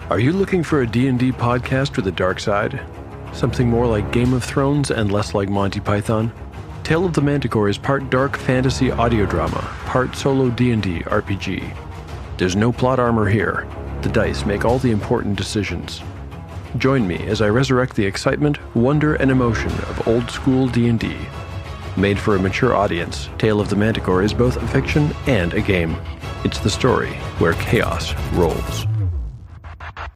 Are you looking for a D&D podcast with a dark side? Something more like Game of Thrones and less like Monty Python? Tale of the Manticore is part dark fantasy audio drama, part solo D&D RPG. There's no plot armor here. The dice make all the important decisions. Join me as I resurrect the excitement, wonder, and emotion of old school D&D. Made for a mature audience, Tale of the Manticore is both a fiction and a game. It's the story where chaos rolls.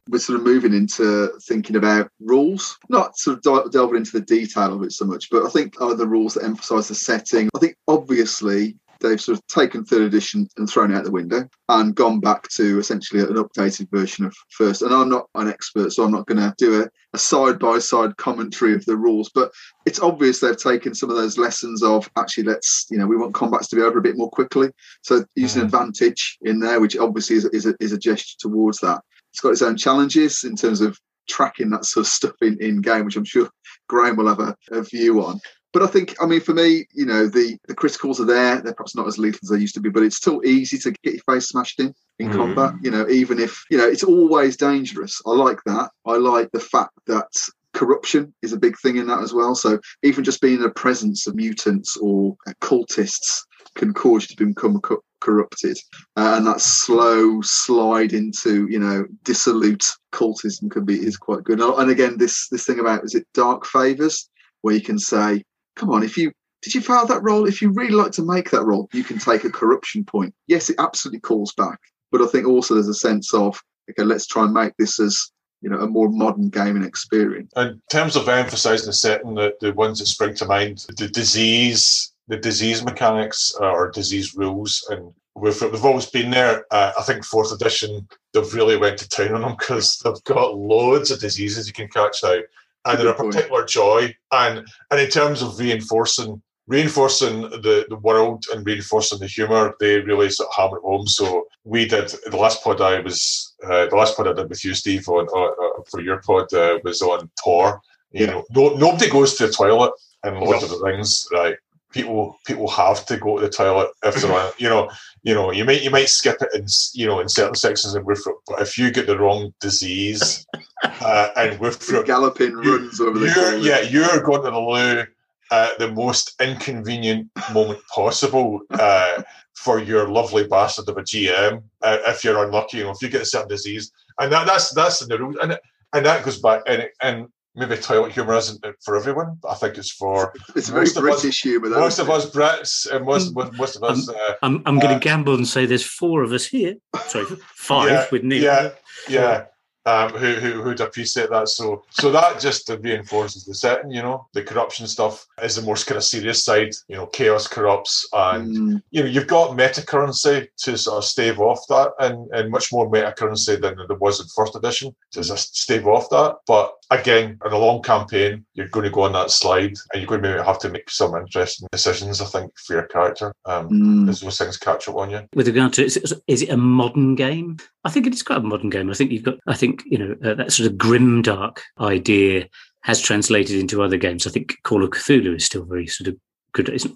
we're sort of moving into thinking about rules, not sort of delving into the detail of it so much, but I think are the rules that emphasize the setting. I think obviously they've sort of taken third edition and thrown it out the window and gone back to essentially an updated version of first. And I'm not an expert, so I'm not going to do a side by side commentary of the rules, but it's obvious they've taken some of those lessons of actually let's you know we want combats to be over a bit more quickly. So using mm. advantage in there, which obviously is, is, a, is a gesture towards that. It's got its own challenges in terms of tracking that sort of stuff in, in game, which I'm sure Graham will have a, a view on. But I think, I mean, for me, you know, the the criticals are there. They're perhaps not as lethal as they used to be, but it's still easy to get your face smashed in in mm. combat. You know, even if you know it's always dangerous. I like that. I like the fact that corruption is a big thing in that as well. So even just being in the presence of mutants or cultists can cause you to become co- corrupted, uh, and that slow slide into you know dissolute cultism can be is quite good. And again, this this thing about is it dark favors where you can say come on, if you did you fail that roll? If you really like to make that roll, you can take a corruption point. Yes, it absolutely calls back, but I think also there's a sense of okay, let's try and make this as you know a more modern gaming experience. In terms of emphasising the setting, the, the ones that spring to mind, the disease, the disease mechanics uh, or disease rules, and we've, we've always been there. Uh, I think fourth edition they've really went to town on them because they've got loads of diseases you can catch now and they're a particular joy. And and in terms of reinforcing reinforcing the, the world and reinforcing the humour, they really sort of hammer it home. So we did the last pod I was uh, the last pod I did with you, Steve, on uh, uh for your pod uh, was on Tor. You yeah. know, no, nobody goes to the toilet in Lord no. of the Rings, right? People people have to go to the toilet if they're on. You know, you know, you might you might skip it in you know in certain sections of Wifrip, but if you get the wrong disease uh, and Wifrip, galloping runs over the you're, yeah, you're going to the loo at the most inconvenient moment possible uh, for your lovely bastard of a GM. Uh, if you're unlucky, you know, if you get a certain disease, and that, that's that's in the rules, and and that goes back and and maybe toilet humour isn't for everyone, but I think it's for it's very British humour. Most of us Brits and most mm. most of us. I'm, uh, I'm, I'm going to uh, gamble and say there's four of us here. Sorry, five yeah, with Neil. Yeah, yeah um, who, who who'd appreciate that. So so that just reinforces the setting. You know, the corruption stuff is the most kind of serious side. You know, chaos corrupts, and mm. you know you've got meta currency to sort of stave off that, and and much more meta currency than there was in first edition to just stave off that. But again, in a long campaign, you're going to go on that slide, and you're going to maybe have to make some interesting decisions. I think for your character, um, mm. as those things catch up on you. With regard to is it, is it a modern game? I think it is quite a modern game. I think you've got. I think think you know uh, that sort of grim dark idea has translated into other games. I think Call of Cthulhu is still very sort of good. It's,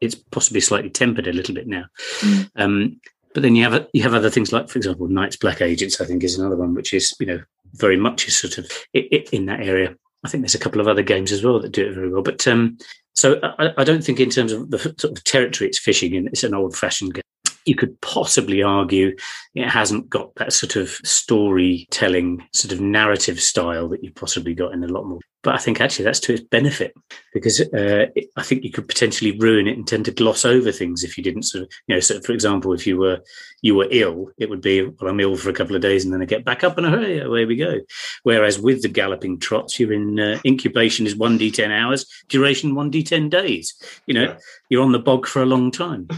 it's possibly slightly tempered a little bit now. Mm. Um, but then you have you have other things like, for example, Night's Black Agents. I think is another one which is you know very much is sort of in that area. I think there's a couple of other games as well that do it very well. But um, so I, I, don't think in terms of the sort of territory it's fishing in, it's an old-fashioned game you could possibly argue it hasn't got that sort of storytelling, sort of narrative style that you've possibly got in a lot more but I think actually that's to its benefit because uh, it, I think you could potentially ruin it and tend to gloss over things if you didn't sort of, you know, so for example, if you were you were ill, it would be, well, I'm ill for a couple of days and then I get back up and hurry, away we go. Whereas with the galloping trots, you're in uh, incubation is 1d10 hours, duration 1d10 days. You know, yeah. you're on the bog for a long time.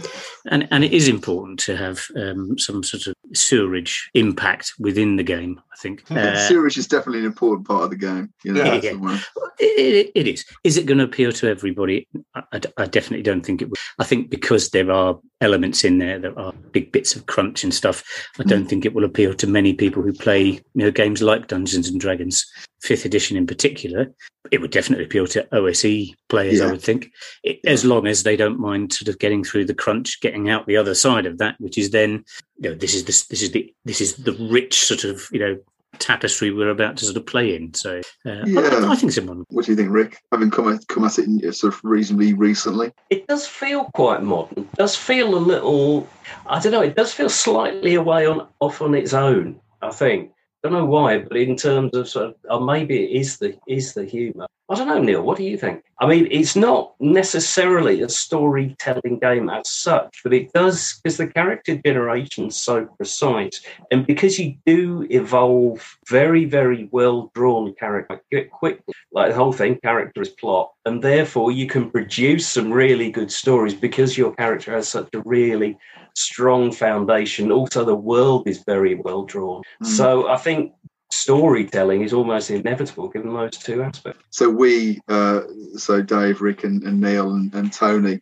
And, and it is important to have um, some sort of sewerage impact within the game, I think. Uh, sewerage is definitely an important part of the game. You know, yeah. It, it is. Is it going to appeal to everybody? I, I, definitely don't think it will. I think because there are elements in there, there are big bits of crunch and stuff. I don't mm. think it will appeal to many people who play you know games like Dungeons and Dragons, fifth edition in particular. It would definitely appeal to OSE players, yeah. I would think, it, as long as they don't mind sort of getting through the crunch, getting out the other side of that, which is then you know this is the this is the this is the rich sort of you know tapestry we're about to sort of play in. So uh, yeah. I, I, think someone. What do you think, Rick? Having come at, come at it sort of reasonably recently, it does feel quite modern. It does feel a little. I don't know. It does feel slightly away on off on its own. I think. Don't know why, but in terms of sort of, or maybe it is the is the humour. I don't know, Neil. What do you think? I mean, it's not necessarily a storytelling game as such, but it does because the character generation is so precise, and because you do evolve very, very well drawn character quick, like the whole thing, character is plot, and therefore you can produce some really good stories because your character has such a really strong foundation. Also, the world is very well drawn. Mm. So I think storytelling is almost inevitable given those two aspects. So we, uh, so Dave, Rick, and, and Neil and, and Tony,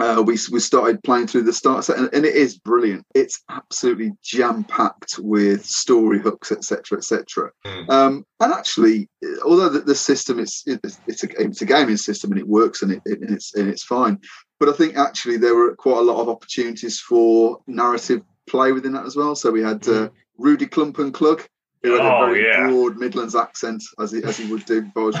uh, we we started playing through the start set, and, and it is brilliant. It's absolutely jam packed with story hooks, etc., etc. Mm. Um, and actually, although the, the system is it's, it's a it's a gaming system and it works and it, it and it's and it's fine, but I think actually there were quite a lot of opportunities for narrative play within that as well. So we had uh, hmm. Rudy Klump and Klug, who had oh, a very yeah. broad Midlands accent, as he as he would do if I was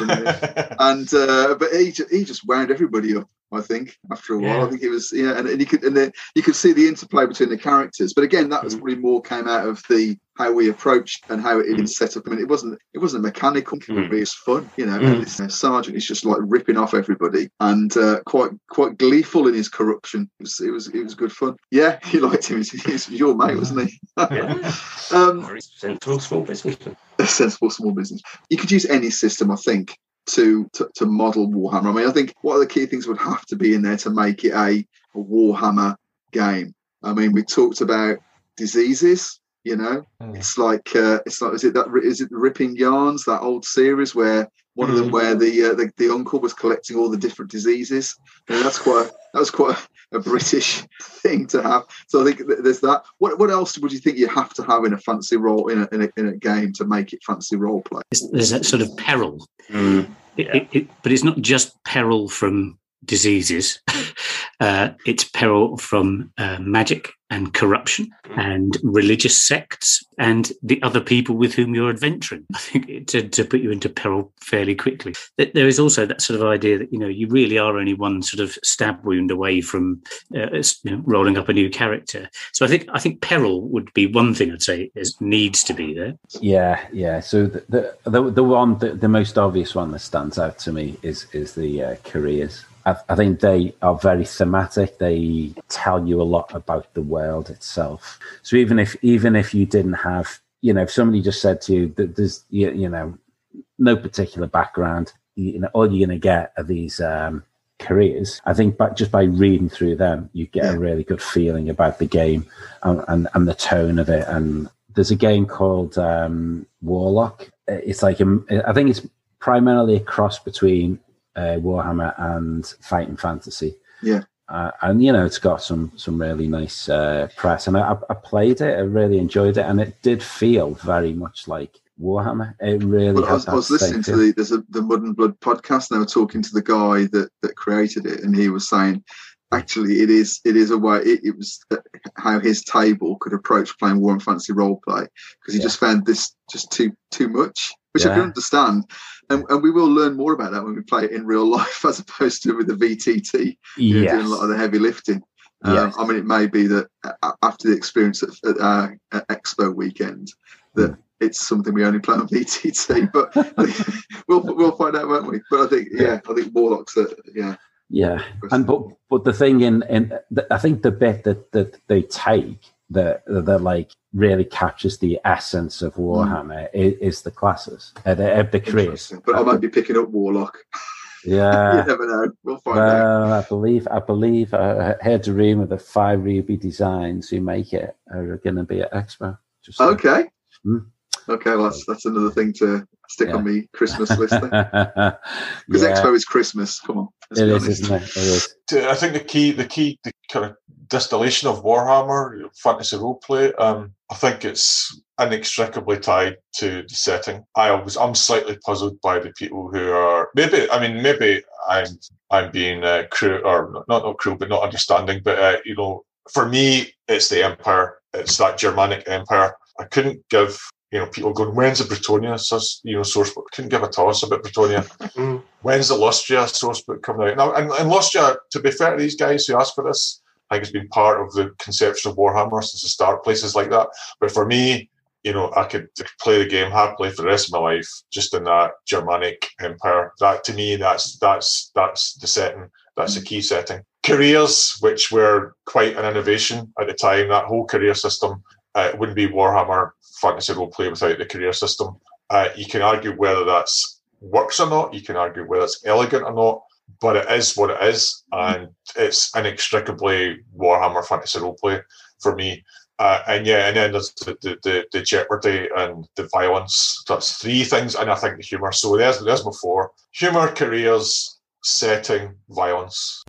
and uh, but he he just wound everybody up. I think after a while, yeah. I think it was yeah, and, and you could and then you could see the interplay between the characters. But again, that was mm. probably more came out of the how we approached and how it been mm. set up. I mean, it wasn't it wasn't mechanical. Mm. It was fun, you know. Mm. this sergeant is just like ripping off everybody and uh, quite quite gleeful in his corruption. It was it was it was good fun. Yeah, you liked him. He was your mate, wasn't he? yeah. um, sensible small business. A sensible small business. You could use any system, I think, to, to, to model Warhammer. I mean, I think what are the key things would have to be in there to make it a, a Warhammer game. I mean, we talked about diseases. You know, mm. it's like uh, it's like is it that is it ripping yarns that old series where one of them mm. where the, uh, the, the uncle was collecting all the different diseases. And that's quite a, that was quite a, a, British thing to have. So I think there's that. What what else would you think you have to have in a fantasy role in a, in a, in a game to make it fantasy role play? There's that sort of peril, mm. it, it, it, but it's not just peril from diseases. uh, it's peril from uh, magic and corruption and religious sects and the other people with whom you're adventuring. I think to, to put you into peril fairly quickly. There is also that sort of idea that you know you really are only one sort of stab wound away from uh, you know, rolling up a new character. So I think I think peril would be one thing I'd say is needs to be there. Yeah, yeah. So the the the, one the, the most obvious one that stands out to me is is the uh, careers I, I, think they are very thematic. They tell you a lot about the world itself. So even if even if you didn't have, you know, if somebody just said to you that there's, you, you know, no particular background, you know, all you're going to get are these um, careers. I think, but just by reading through them, you get yeah. a really good feeling about the game and, and, and the tone of it. And there's a game called um, Warlock. It's like a, I think it's primarily a cross between uh, Warhammer and Fighting Fantasy. Yeah. Uh, and you know it's got some some really nice uh, press, and I, I, played it. I really enjoyed it, and it did feel very much like Warhammer. It really. Well, I was, I was listening to the there's a, the Mud and Blood podcast, and they were talking to the guy that that created it, and he was saying actually it is it is a way it, it was how his table could approach playing Warhammer Fantasy role play because he yeah. just found this just too too much which yeah. I can understand. And, and we will learn more about that when we play it in real life, as opposed to with the VTT, yes. doing a lot of the heavy lifting. Um. I mean, it may be that after the experience at, at, uh, at Expo weekend, that mm. it's something we only play on VTT. But we'll we'll find out, won't we? But I think, yeah, I think Warlocks, are, yeah. Yeah, and but but the thing in in I think the bit that that they take that that like really captures the essence of Warhammer mm. is, is, the classes, uh, the, uh, the. But I might be picking up Warlock. Yeah, you never know. We'll find well, out. I believe I believe uh, I heard a rumor the Fire Ruby Designs who make it are going to be at Expo. Just okay. Hmm? Okay, well that's that's another thing to stick yeah. on me Christmas list because yeah. Expo is Christmas. Come on, it is, isn't it? It is. I think the key, the key, the kind of distillation of Warhammer fantasy roleplay. Um, I think it's inextricably tied to the setting. I always, I'm slightly puzzled by the people who are maybe. I mean, maybe I'm I'm being uh, cruel or not not cruel, but not understanding. But uh, you know, for me, it's the Empire. It's that Germanic Empire. I couldn't give you know, people going, when's the Bretonnia, you know, source book? Couldn't give a toss about Bretonnia. Mm. When's the Lustria source book coming out? Now, and, and Lustria, to be fair to these guys who asked for this, I think it's been part of the conception of Warhammer since the start, places like that. But for me, you know, I could play the game happily for the rest of my life, just in that Germanic empire. That to me, that's that's that's the setting. That's the key setting. Careers, which were quite an innovation at the time, that whole career system uh, wouldn't be Warhammer fantasy play without the career system. Uh, you can argue whether that's works or not. You can argue whether it's elegant or not, but it is what it is, and it's inextricably Warhammer fantasy play for me. Uh, and yeah, and then there's the, the, the, the, jeopardy and the violence. That's three things, and I think the humour. So there's there's before humour, careers, setting, violence.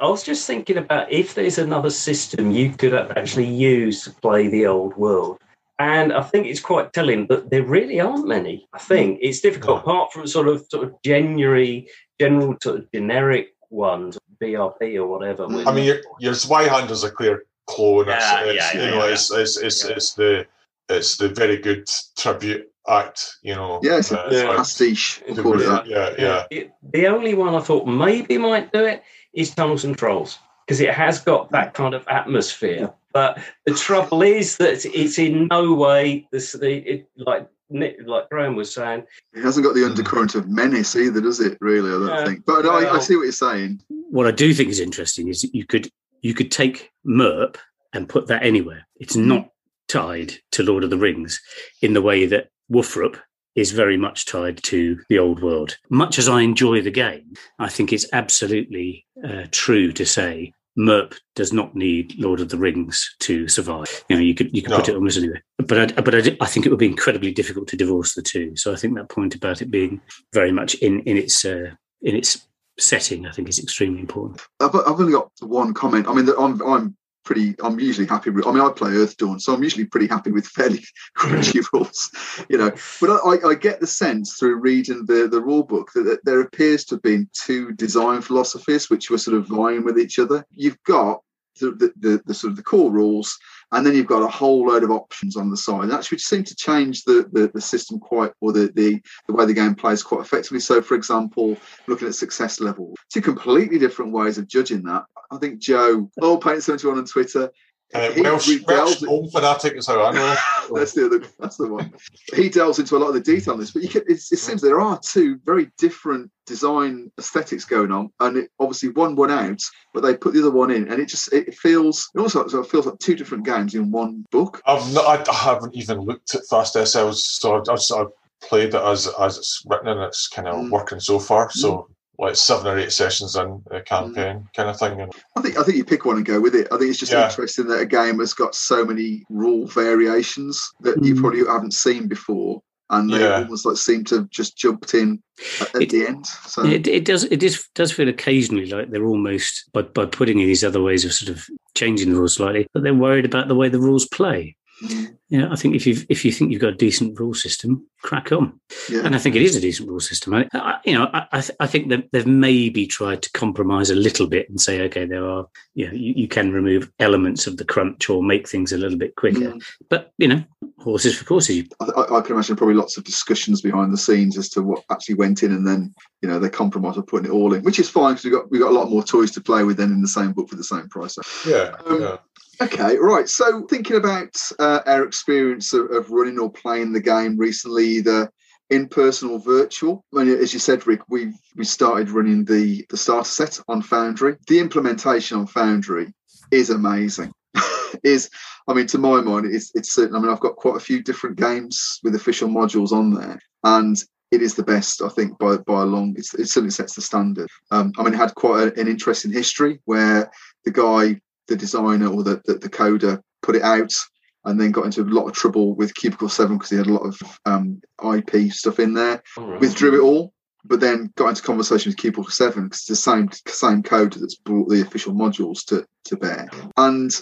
I was just thinking about if there's another system you could actually use to play the old world. And I think it's quite telling that there really aren't many. I think it's difficult, apart from sort of sort of January, general sort of generic ones, BRP or whatever. I mean, your, your Zweihander is a clear clone. Yeah, it's, yeah, you know, it's, it's, it's, it's the it's the very good tribute act, you know. Yeah, it's a uh, pastiche. yeah, yeah. yeah. It, the only one I thought maybe might do it is Tunnels and Trolls because it has got that kind of atmosphere. But the trouble is that it's in no way this the it, like like Graham was saying. It hasn't got the undercurrent of menace either, does it? Really, I don't yeah, think. But well, I, I, see what you're saying. What I do think is interesting is you could you could take MERP and put that anywhere. It's mm-hmm. not tied to Lord of the Rings in the way that Wolfrup is very much tied to the old world. Much as I enjoy the game, I think it's absolutely uh, true to say MERP does not need Lord of the Rings to survive. You know, you could you could no. put it almost anywhere. But I, but I, I, think it would be incredibly difficult to divorce the two. So I think that point about it being very much in in its uh, in its setting, I think is extremely important. I've, I've only got one comment. I mean, I'm I'm pretty i'm usually happy with i mean i play Earthdawn so i'm usually pretty happy with fairly crunchy rules you know. But I, I, get the sense through reading the the rule book that, that there appears to have been two design philosophies which were sort of vying with each other. You've got the, the, the, the sort of the core rules and then you've got a whole load of options on the side. And actually, seem to change the, the, the, system quite, or the, the, the way the game plays quite effectively. So, for example, looking at success level, two completely different ways of judging that. I think Joe, Old Paint 71 on Twitter, uh, Welsh, Welsh home fanatic is how I know. that's the other. That's the one. He delves into a lot of the detail on this, but can, it seems there are two very different design aesthetics going on, and it, obviously one went out, but they put the other one in, and it just it feels it also it feels like two different games in one book. I've not, I haven't even looked at Fast SLs, so I've, I've played it as as it's written and it's kind of mm. working so far. So mm like seven or eight sessions in a campaign mm. kind of thing. And I think I think you pick one and go with it. I think it's just yeah. interesting that a game has got so many rule variations that mm. you probably haven't seen before. And they yeah. almost like seem to have just jumped in at, at it, the end. So it, it does it is, does feel occasionally like they're almost by by putting in these other ways of sort of changing the rules slightly, but they're worried about the way the rules play. Yeah, I think if you if you think you've got a decent rule system, crack on. Yeah. And I think it is a decent rule system. I, I you know, I, I, th- I, think that they've maybe tried to compromise a little bit and say, okay, there are, you know, you, you can remove elements of the crunch or make things a little bit quicker. Mm. But you know, horses for courses. I, I, can imagine probably lots of discussions behind the scenes as to what actually went in, and then you know they compromise of putting it all in, which is fine because we got we got a lot more toys to play with than in the same book for the same price. Yeah. Um, yeah. Okay, right. So, thinking about uh, our experience of, of, running or playing the game recently, either in person or virtual. I mean, as you said, Rick, we we started running the the starter set on Foundry. The implementation on Foundry is amazing. is I mean, to my mind, it's it's certain. I mean, I've got quite a few different games with official modules on there, and it is the best, I think, by by a long. It certainly sets the standard. Um, I mean, it had quite a, an interesting history where the guy the designer or the, the, the coder put it out and then got into a lot of trouble with Cubicle 7 because he had a lot of um, IP stuff in there. Right. Withdrew it all, but then got into conversation with Cubicle 7 because it's the same same code that's brought the official modules to, to bear. And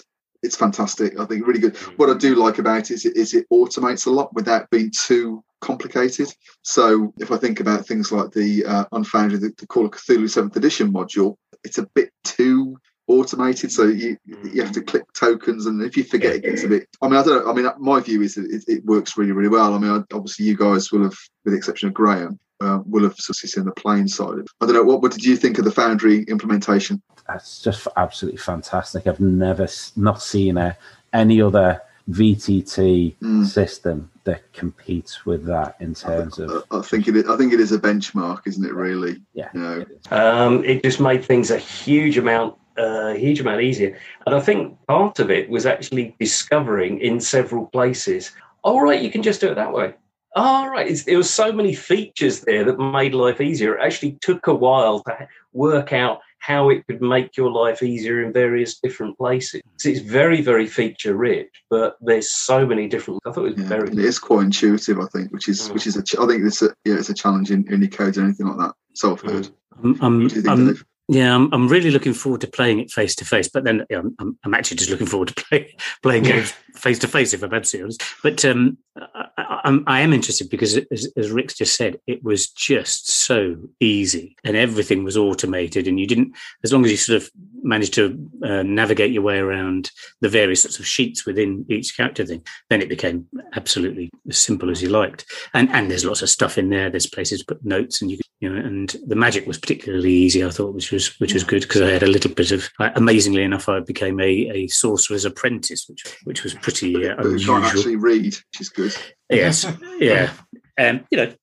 it's fantastic. I think really good. Mm. What I do like about it is, it is it automates a lot without being too complicated. So if I think about things like the uh, Unfounded, the, the Call of Cthulhu 7th edition module, it's a bit too automated, so you you have to click tokens, and if you forget, it gets a bit. I mean, I don't know. I mean, my view is that it, it works really, really well. I mean, obviously, you guys will have, with the exception of Graham, uh, will have succeeded in the plain side. I don't know. What, what did you think of the Foundry implementation? it's just absolutely fantastic. I've never not seen a, any other VTT mm. system that competes with that in terms I, of. I think it. Is, I think it is a benchmark, isn't it? Really. Yeah. You know? um, it just made things a huge amount, a uh, huge amount easier, and I think part of it was actually discovering in several places. All right, you can just do it that way. All right, it's, there were so many features there that made life easier. It actually took a while to work out how it could make your life easier in various different places. It's very, very feature rich, but there's so many different. I thought it was yeah, very. It is quite intuitive, I think, which is mm. which is a. I think it's a yeah, it's a challenge in any code or anything like that. So I've heard. Mm. Um, yeah, I'm, I'm really looking forward to playing it face to face. But then I'm, I'm actually just looking forward to play, playing games face to face, if I'm absolutely honest. But um, I, I'm, I am interested because, as, as Rick's just said, it was just so easy and everything was automated. And you didn't, as long as you sort of managed to uh, navigate your way around the various sorts of sheets within each character thing, then it became absolutely as simple as you liked. And and there's lots of stuff in there. There's places to put notes, and you you know, and the magic was particularly easy. I thought, which was which was good because I had a little bit of. amazingly enough, I became a, a sorcerer's apprentice, which which was pretty uh, unusual. You can't actually read, which is good. Yes, yeah. Um, you know,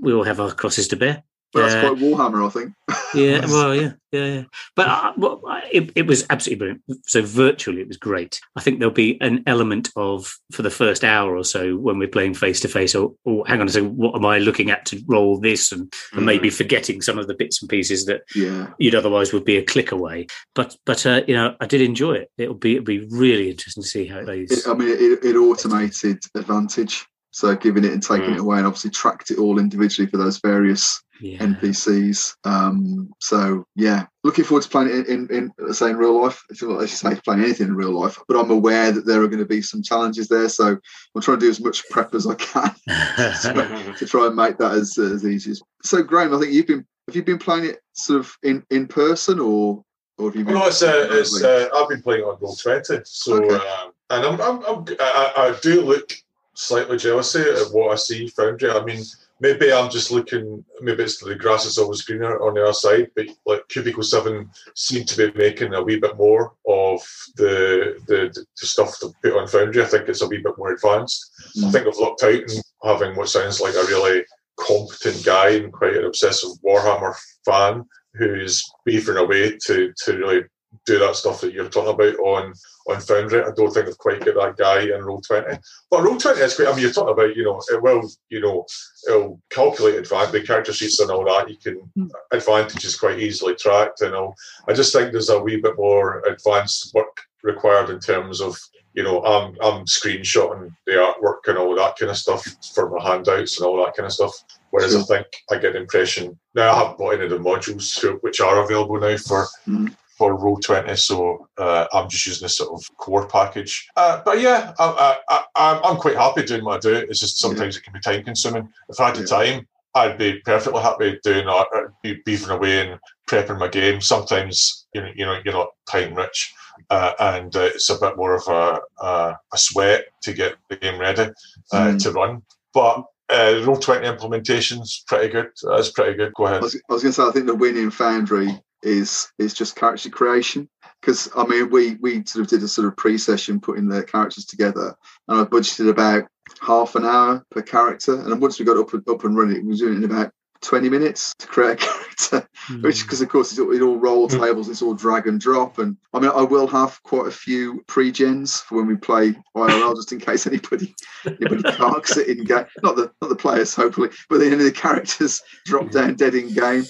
we all have our crosses to bear. That's quite Warhammer, I think. yeah, well, yeah, yeah, yeah. But uh, well, it, it was absolutely brilliant. So virtually, it was great. I think there'll be an element of for the first hour or so when we're playing face to face. Or, or hang on a second, what am I looking at to roll this? And, mm. and maybe forgetting some of the bits and pieces that yeah. you'd otherwise would be a click away. But but uh, you know, I did enjoy it. It'll be it'll be really interesting to see how it plays. It, I mean, it, it automated advantage. So giving it and taking mm. it away, and obviously tracked it all individually for those various yeah. NPCs. Um, so yeah, looking forward to playing it in, in, in say in real life. If you say playing anything in real life, but I'm aware that there are going to be some challenges there. So I'm trying to do as much prep as I can to, to try and make that as as easy as. So Graham, I think you've been have you been playing it sort of in in person or or have you been? No, it's, uh, it's uh, I've been playing on Roll Twenty. So okay. um, and I'm, I'm, I'm I, I do look slightly jealousy at what I see Foundry. I mean, maybe I'm just looking. Maybe it's the grass is always greener on the other side. But like Cubicle Seven seem to be making a wee bit more of the the, the stuff to put on Foundry. I think it's a wee bit more advanced. Mm. I think I've looked out and having what sounds like a really competent guy and quite an obsessive Warhammer fan who's beavering away to to really do that stuff that you're talking about on on Foundry. I don't think they've quite got that guy in Roll Twenty. But Roll Twenty is great. I mean, you're talking about you know it will you know it'll calculate advantage, the character sheets and all that. You can mm. advantages quite easily tracked. You know, I just think there's a wee bit more advanced work required in terms of you know I'm I'm screenshotting the artwork and all that kind of stuff for my handouts and all that kind of stuff. Whereas I think I get the impression now I haven't bought any of the modules which are available now for mm for Roll Twenty, so uh, I'm just using this sort of core package. Uh, but yeah, I, am quite happy doing what I do. It's just sometimes yeah. it can be time consuming. If I had the time, I'd be perfectly happy doing that, be beefing away and prepping my game. Sometimes you know, you know, you're not time rich, uh, and uh, it's a bit more of a, a, a sweat to get the game ready uh, mm. to run. But uh, Roll Twenty implementation's pretty good. That's pretty good. Go ahead. I was, was going to say, I think the winning Foundry is is just character creation because I mean we we sort of did a sort of pre-session putting the characters together and I budgeted about half an hour per character and once we got up up and running we were doing it in about 20 minutes to create a character mm. which because of course it's all, it all roll hmm. tables it's all drag and drop and I mean I will have quite a few pre-gens for when we play IRL just in case anybody anybody carks it in game not the not the players hopefully but then any of the characters drop down dead in game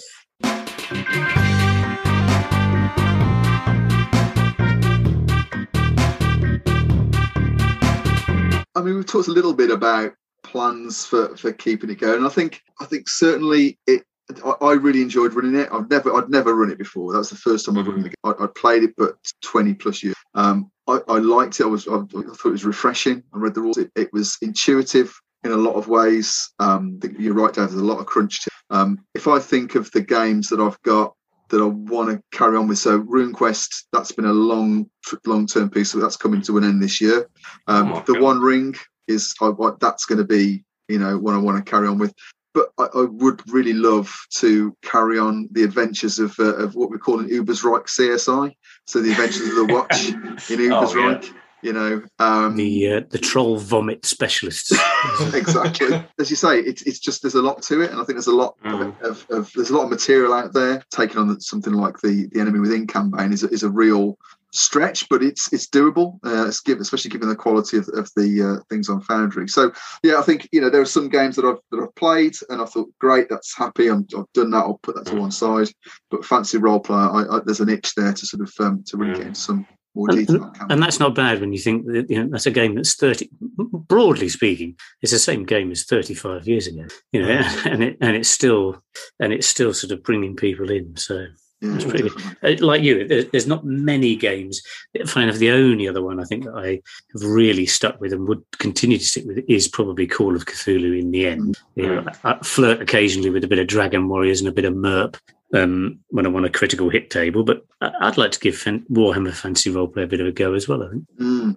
mean, we've talked a little bit about plans for, for keeping it going. I think I think certainly it. I, I really enjoyed running it. I've never I'd never run it before. That was the first time I've run it. I, would played it, but twenty plus years. Um, I, I, liked it. I was I, thought it was refreshing. I read the rules. It, it was intuitive in a lot of ways. Um, you're right, Dave. There's a lot of crunch. To, um, if I think of the games that I've got that I want to carry on with. So RuneQuest, that's been a long, long term piece. So that's coming to an end this year. Um, oh, the God. One Ring is I, what that's going to be. You know, what I want to carry on with. but I, I, would really love to carry on the adventures of uh, of what we call an Ubersreik CSI. So the adventures of the Watch in Ubersreik. Oh, yeah you know um, the uh, the troll vomit specialists exactly as you say it's, it's just there's a lot to it and i think there's a lot mm. of, of, of, there's a lot of material out there taking on something like the the enemy within campaign is a, is a real stretch but it's it's doable uh, it's given, especially given the quality of, of the uh, things on foundry so yeah i think you know there are some games that i've that i've played and i thought great that's happy i have done that i'll put that to mm. one side but fantasy role player I, I, there's an itch there to sort of um, to really mm. get into some more detail. And, that's not bad when you think that you know that's a game that's thirty. Broadly speaking, it's the same game as thirty-five years ago. You know, and it and it's still and it's still sort of bringing people in. So. Yeah, it's pretty good. Uh, like you, there's not many games. Kind of the only other one I think that I have really stuck with and would continue to stick with is probably Call of Cthulhu. In the end, you know, I flirt occasionally with a bit of Dragon Warriors and a bit of MERP, um, when I want a critical hit table. But I'd like to give Warhammer Fantasy Roleplay a bit of a go as well. I think. Mm.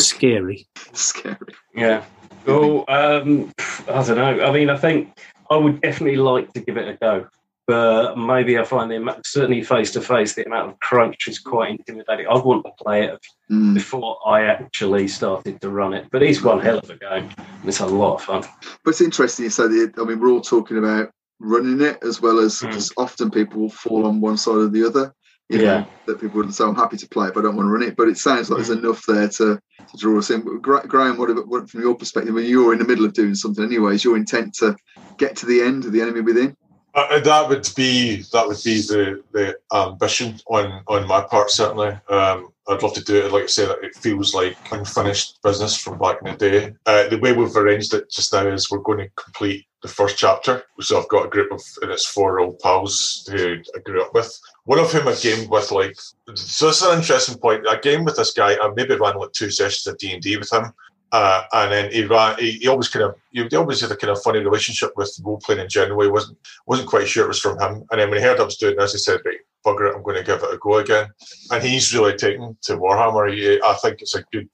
Scary. Scary. Yeah. Well, um, I don't know. I mean, I think I would definitely like to give it a go. But maybe I find the certainly face to face, the amount of crunch is quite intimidating. I'd want to play it mm. before I actually started to run it. But it's one hell of a game. It's a lot of fun. But it's interesting you say that. I mean, we're all talking about running it as well as because mm. often people will fall on one side or the other. You know, yeah. that people would say, I'm happy to play it, but I don't want to run it. But it sounds like mm. there's enough there to, to draw us in. But Graham, what, what from your perspective, when you're in the middle of doing something anyway, is your intent to get to the end of the enemy within? Uh, uh, that would be that would be the the ambition on on my part certainly. Um, I'd love to do it. Like I say, that it feels like unfinished business from back in the day. Uh, the way we've arranged it just now is we're going to complete the first chapter. So I've got a group of and it's four old pals who I grew up with. One of whom I gamed with like so. Is an interesting point. I gamed with this guy. I maybe ran like two sessions of D and D with him. Uh, and then he ran. He, he, always kind of, he always had a kind of funny relationship with role playing in general. He wasn't wasn't quite sure it was from him. And then when he heard I was doing this, he said, "Right, bugger it, I'm going to give it a go again." And he's really taken to Warhammer. He, I think it's a good,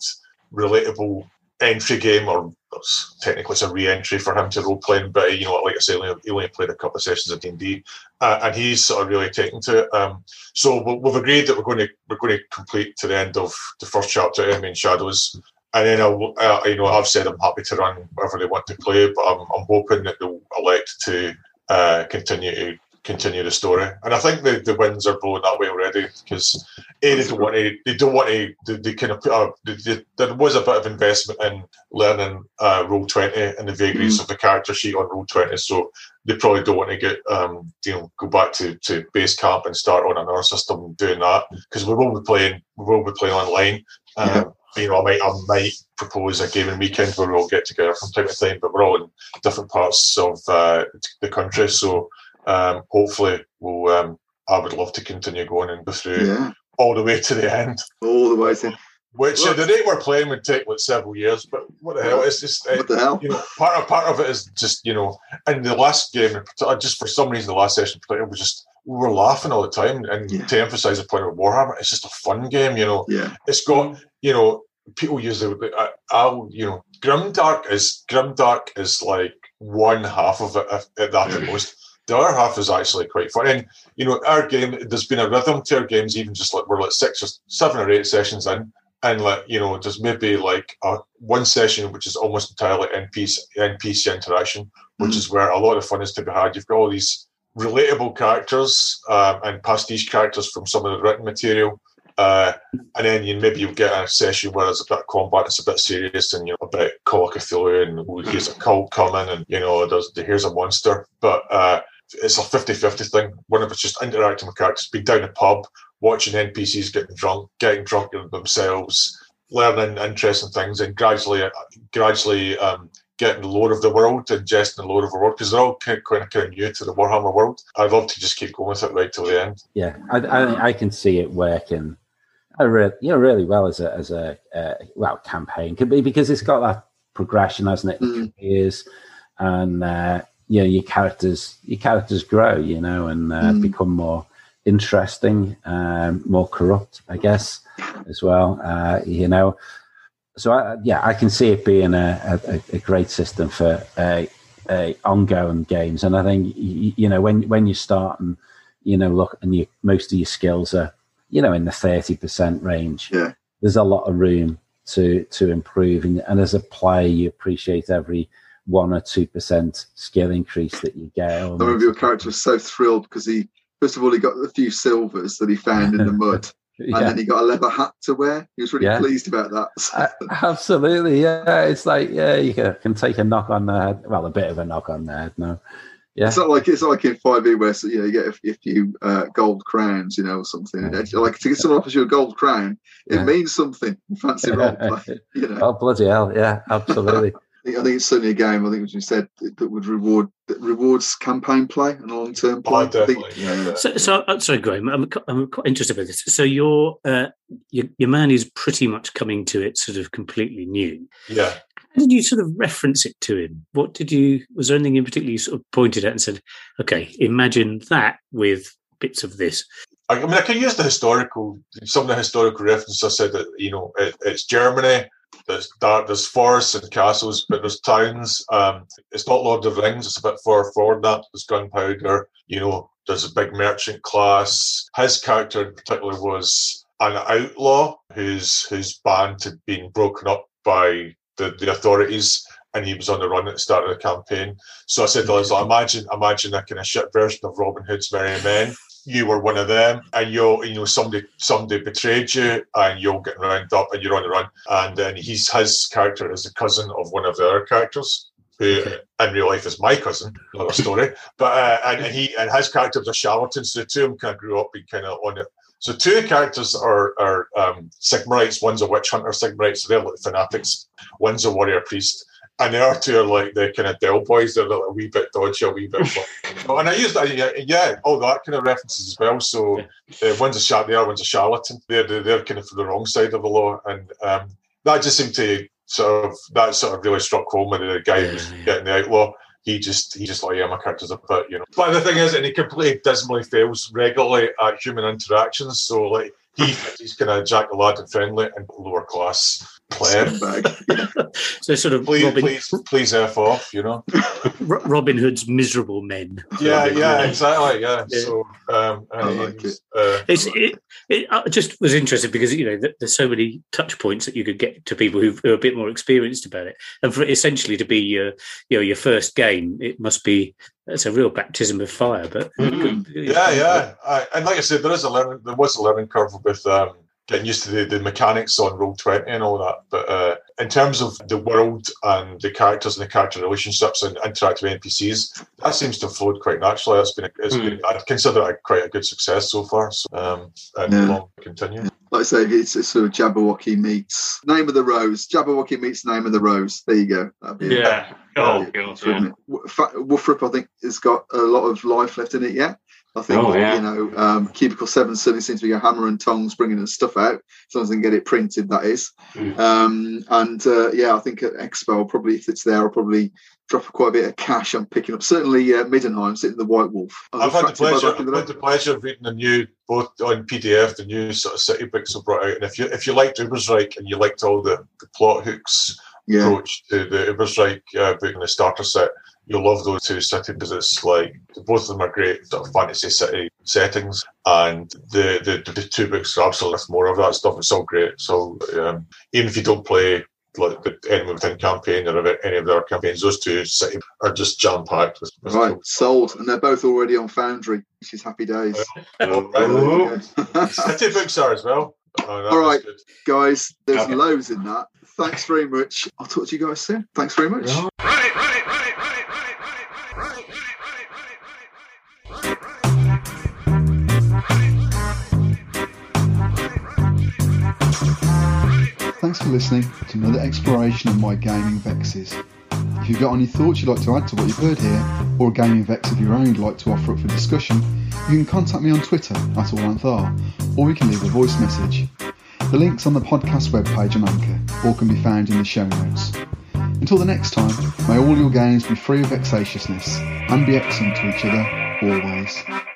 relatable entry game, or technically it's a re-entry for him to role playing. But you know, like I say, he only played a couple of sessions of D and D, uh, and he's sort of really taken to it. Um, so we've agreed that we're going to we're going to complete to the end of the first chapter, Enemy in Shadows and then I'll, uh, you know, I've said I'm happy to run whatever they want to play, but I'm, I'm hoping that they'll elect to uh, continue to continue the story. And I think the, the winds are blowing that way already because a they don't want to they don't want to they, they kind of put up they, they, there was a bit of investment in learning uh, roll twenty and the vagaries mm. of the character sheet on roll twenty, so they probably don't want to get um, you know go back to, to base camp and start on another system doing that because we will be playing we will be playing online. Um, yeah you know, I might I might propose a gaming weekend where we all get together from time to time, but we're all in different parts of uh, the country. So um, hopefully, we'll. Um, I would love to continue going and go through yeah. all the way to the end. All the way to. Which uh, the rate we're playing would take like several years, but what the hell? It's just uh, what the hell? You know, part of part of it is just you know, and the last game, just for some reason, the last session it was just we were laughing all the time. And yeah. to emphasize the point of Warhammer, it's just a fun game, you know. Yeah. It's got, you know, people use the uh, I'll, you know, Grimdark is Grimdark is like one half of it at that at most. The other half is actually quite fun. And you know, our game, there's been a rhythm to our games, even just like we're like six or seven or eight sessions in. And like, you know, there's maybe like a, one session which is almost entirely NPC NPC interaction, which mm. is where a lot of fun is to be had. You've got all these relatable characters um, and pastiche characters from some of the written material. Uh, and then you maybe you get a session where there's a bit of combat, it's a bit serious, and you know a bit Call of Cthulhu, and here's a cult coming, and you know there's here's a monster. But uh, it's a 50-50 thing. One of it's just interacting with characters, being down a pub, watching NPCs getting drunk, getting drunk themselves, learning interesting things, and gradually, gradually um, getting the lore of the world, ingesting the lore of the world, because they're all kind of, kind, of, kind of new to the Warhammer world. I'd love to just keep going with it right till the end. Yeah, I, I, I can see it working. I really, you know, really well as a as a uh, well campaign could be because it's got that progression, hasn't it? Mm. Years and uh, you know your characters your characters grow, you know, and uh, mm. become more interesting, um, more corrupt, I guess, as well. Uh, you know, so I, yeah, I can see it being a, a, a great system for uh, uh, ongoing games. And I think you, you know when when you start and you know look and you most of your skills are you know in the thirty percent range. Yeah. There's a lot of room to to improve, and, and as a player, you appreciate every one or two percent skill increase that you get. I remember your character was so thrilled because he first of all he got a few silvers that he found in the mud. yeah. and then he got a leather hat to wear. He was really yeah. pleased about that. uh, absolutely, yeah. It's like yeah, you can take a knock on the head. Well, a bit of a knock on the head no. Yeah. It's not like it's not like in Five E where you know you get a, a few uh, gold crowns, you know, or something. Yeah. Like to get someone offers you a gold crown, it yeah. means something. Fantasy role play, you know. Oh bloody hell! Yeah, absolutely. I think, it's certainly a game. I think, as you said, that would reward that rewards campaign play and long term play. Oh, definitely. Think, yeah, So, so uh, sorry, Graham. I'm, I'm quite interested about this. So your, uh, your your man is pretty much coming to it sort of completely new. Yeah. How did you sort of reference it to him? What did you? Was there anything in particular you sort of pointed at and said, "Okay, imagine that with bits of this." I, I mean, I can use the historical, some of the historical references. I said that you know it, it's Germany there's dark, there's forests and castles, but there's towns. Um, it's not Lord of the Rings. It's a bit far forward that. There's gunpowder. You know, there's a big merchant class. His character in particular was an outlaw whose whose band had been broken up by the, the authorities and he was on the run at the start of the campaign. So I said to Liz, imagine, imagine a kind of shit version of Robin Hood's Merry Men you were one of them and you're you know somebody somebody betrayed you and you're getting round up and you're on the run and then he's his character is the cousin of one of the other characters who in real life is my cousin another story but uh, and he and his character was a charlatan so the two of them kind of grew up being kind of on it so two characters are are um, Sigmarites. One's a witch hunter, Sigmarites. So they're like fanatics. One's a warrior priest and the other two are like the kind of Del boys. They're like a wee bit dodgy, a wee bit. and I used that, yeah, yeah, all that kind of references as well. So uh, one's a char- the other one's a charlatan. They're they're kind of from the wrong side of the law, and um, that just seemed to sort of that sort of really struck home when the guy yeah, was yeah. getting the outlaw. He just he just like yeah, my character's a bit, you know. But the thing is, and he completely dismally fails regularly at human interactions. So like he he's kind of Jack the Lad and friendly and lower class player. so sort of please, Robin, please, please f off, you know. Robin Hood's miserable men. Yeah, yeah, exactly. Yeah. yeah. So um, I like it. Uh, it's it, it I just was interested because you know there's so many touch points that you could get to people who are a bit more experienced about it, and for it essentially to be your you know your first game, it must be it's a real baptism of fire. But mm-hmm. yeah, yeah, I, and like I said, there is a learning. There was a learning curve with um, getting used to the, the mechanics on roll twenty and all that. But uh, in terms of the world and the characters and the character relationships and interactive NPCs, that seems to have flowed quite naturally. That's been, a, it's mm. been I'd consider it quite a good success so far. So, um, and yeah. long continue. Like I say, it's, it's sort of Jabberwocky meets Name of the Rose. Jabberwocky meets Name of the Rose. There you go. yeah. Oh, God, yeah. Woofrup, I think, has got a lot of life left in it yet. I think oh, yeah. you know, um, Cubicle Seven certainly seems to be a hammer and tongs bringing the stuff out as long as they can get it printed. That is, mm. um, and uh, yeah, I think at Expo probably if it's there, I'll probably drop quite a bit of cash on picking up. Certainly, uh, Middenheim sitting the White Wolf. I've had the pleasure. I've had the pleasure of reading the new both on PDF, the new sort of city books have brought out. And if you if you liked Ubersreik and you liked all the, the plot hooks yeah. approach to the Ubersreik uh, book and the starter set you'll love those two cities because it's like both of them are great sort of fantasy city settings, and the the, the two books are absolutely more of that stuff. It's all great. So um, even if you don't play like the Enemy Within campaign or any of their campaigns, those two city are just jam packed with, with. Right, sold, and they're both already on Foundry, which is happy days. Oh, city books are as well. Oh, All right, guys, there's okay. loads in that. Thanks very much. I'll talk to you guys soon. Thanks very much. Thanks for listening to another exploration of my gaming vexes. If you've got any thoughts you'd like to add to what you've heard here, or a gaming vex of your own you'd like to offer up for discussion, you can contact me on Twitter at AllAnthar, or you can leave a voice message. The link's on the podcast webpage on Anchor, or can be found in the show notes. Until the next time, may all your games be free of vexatiousness and be excellent to each other always.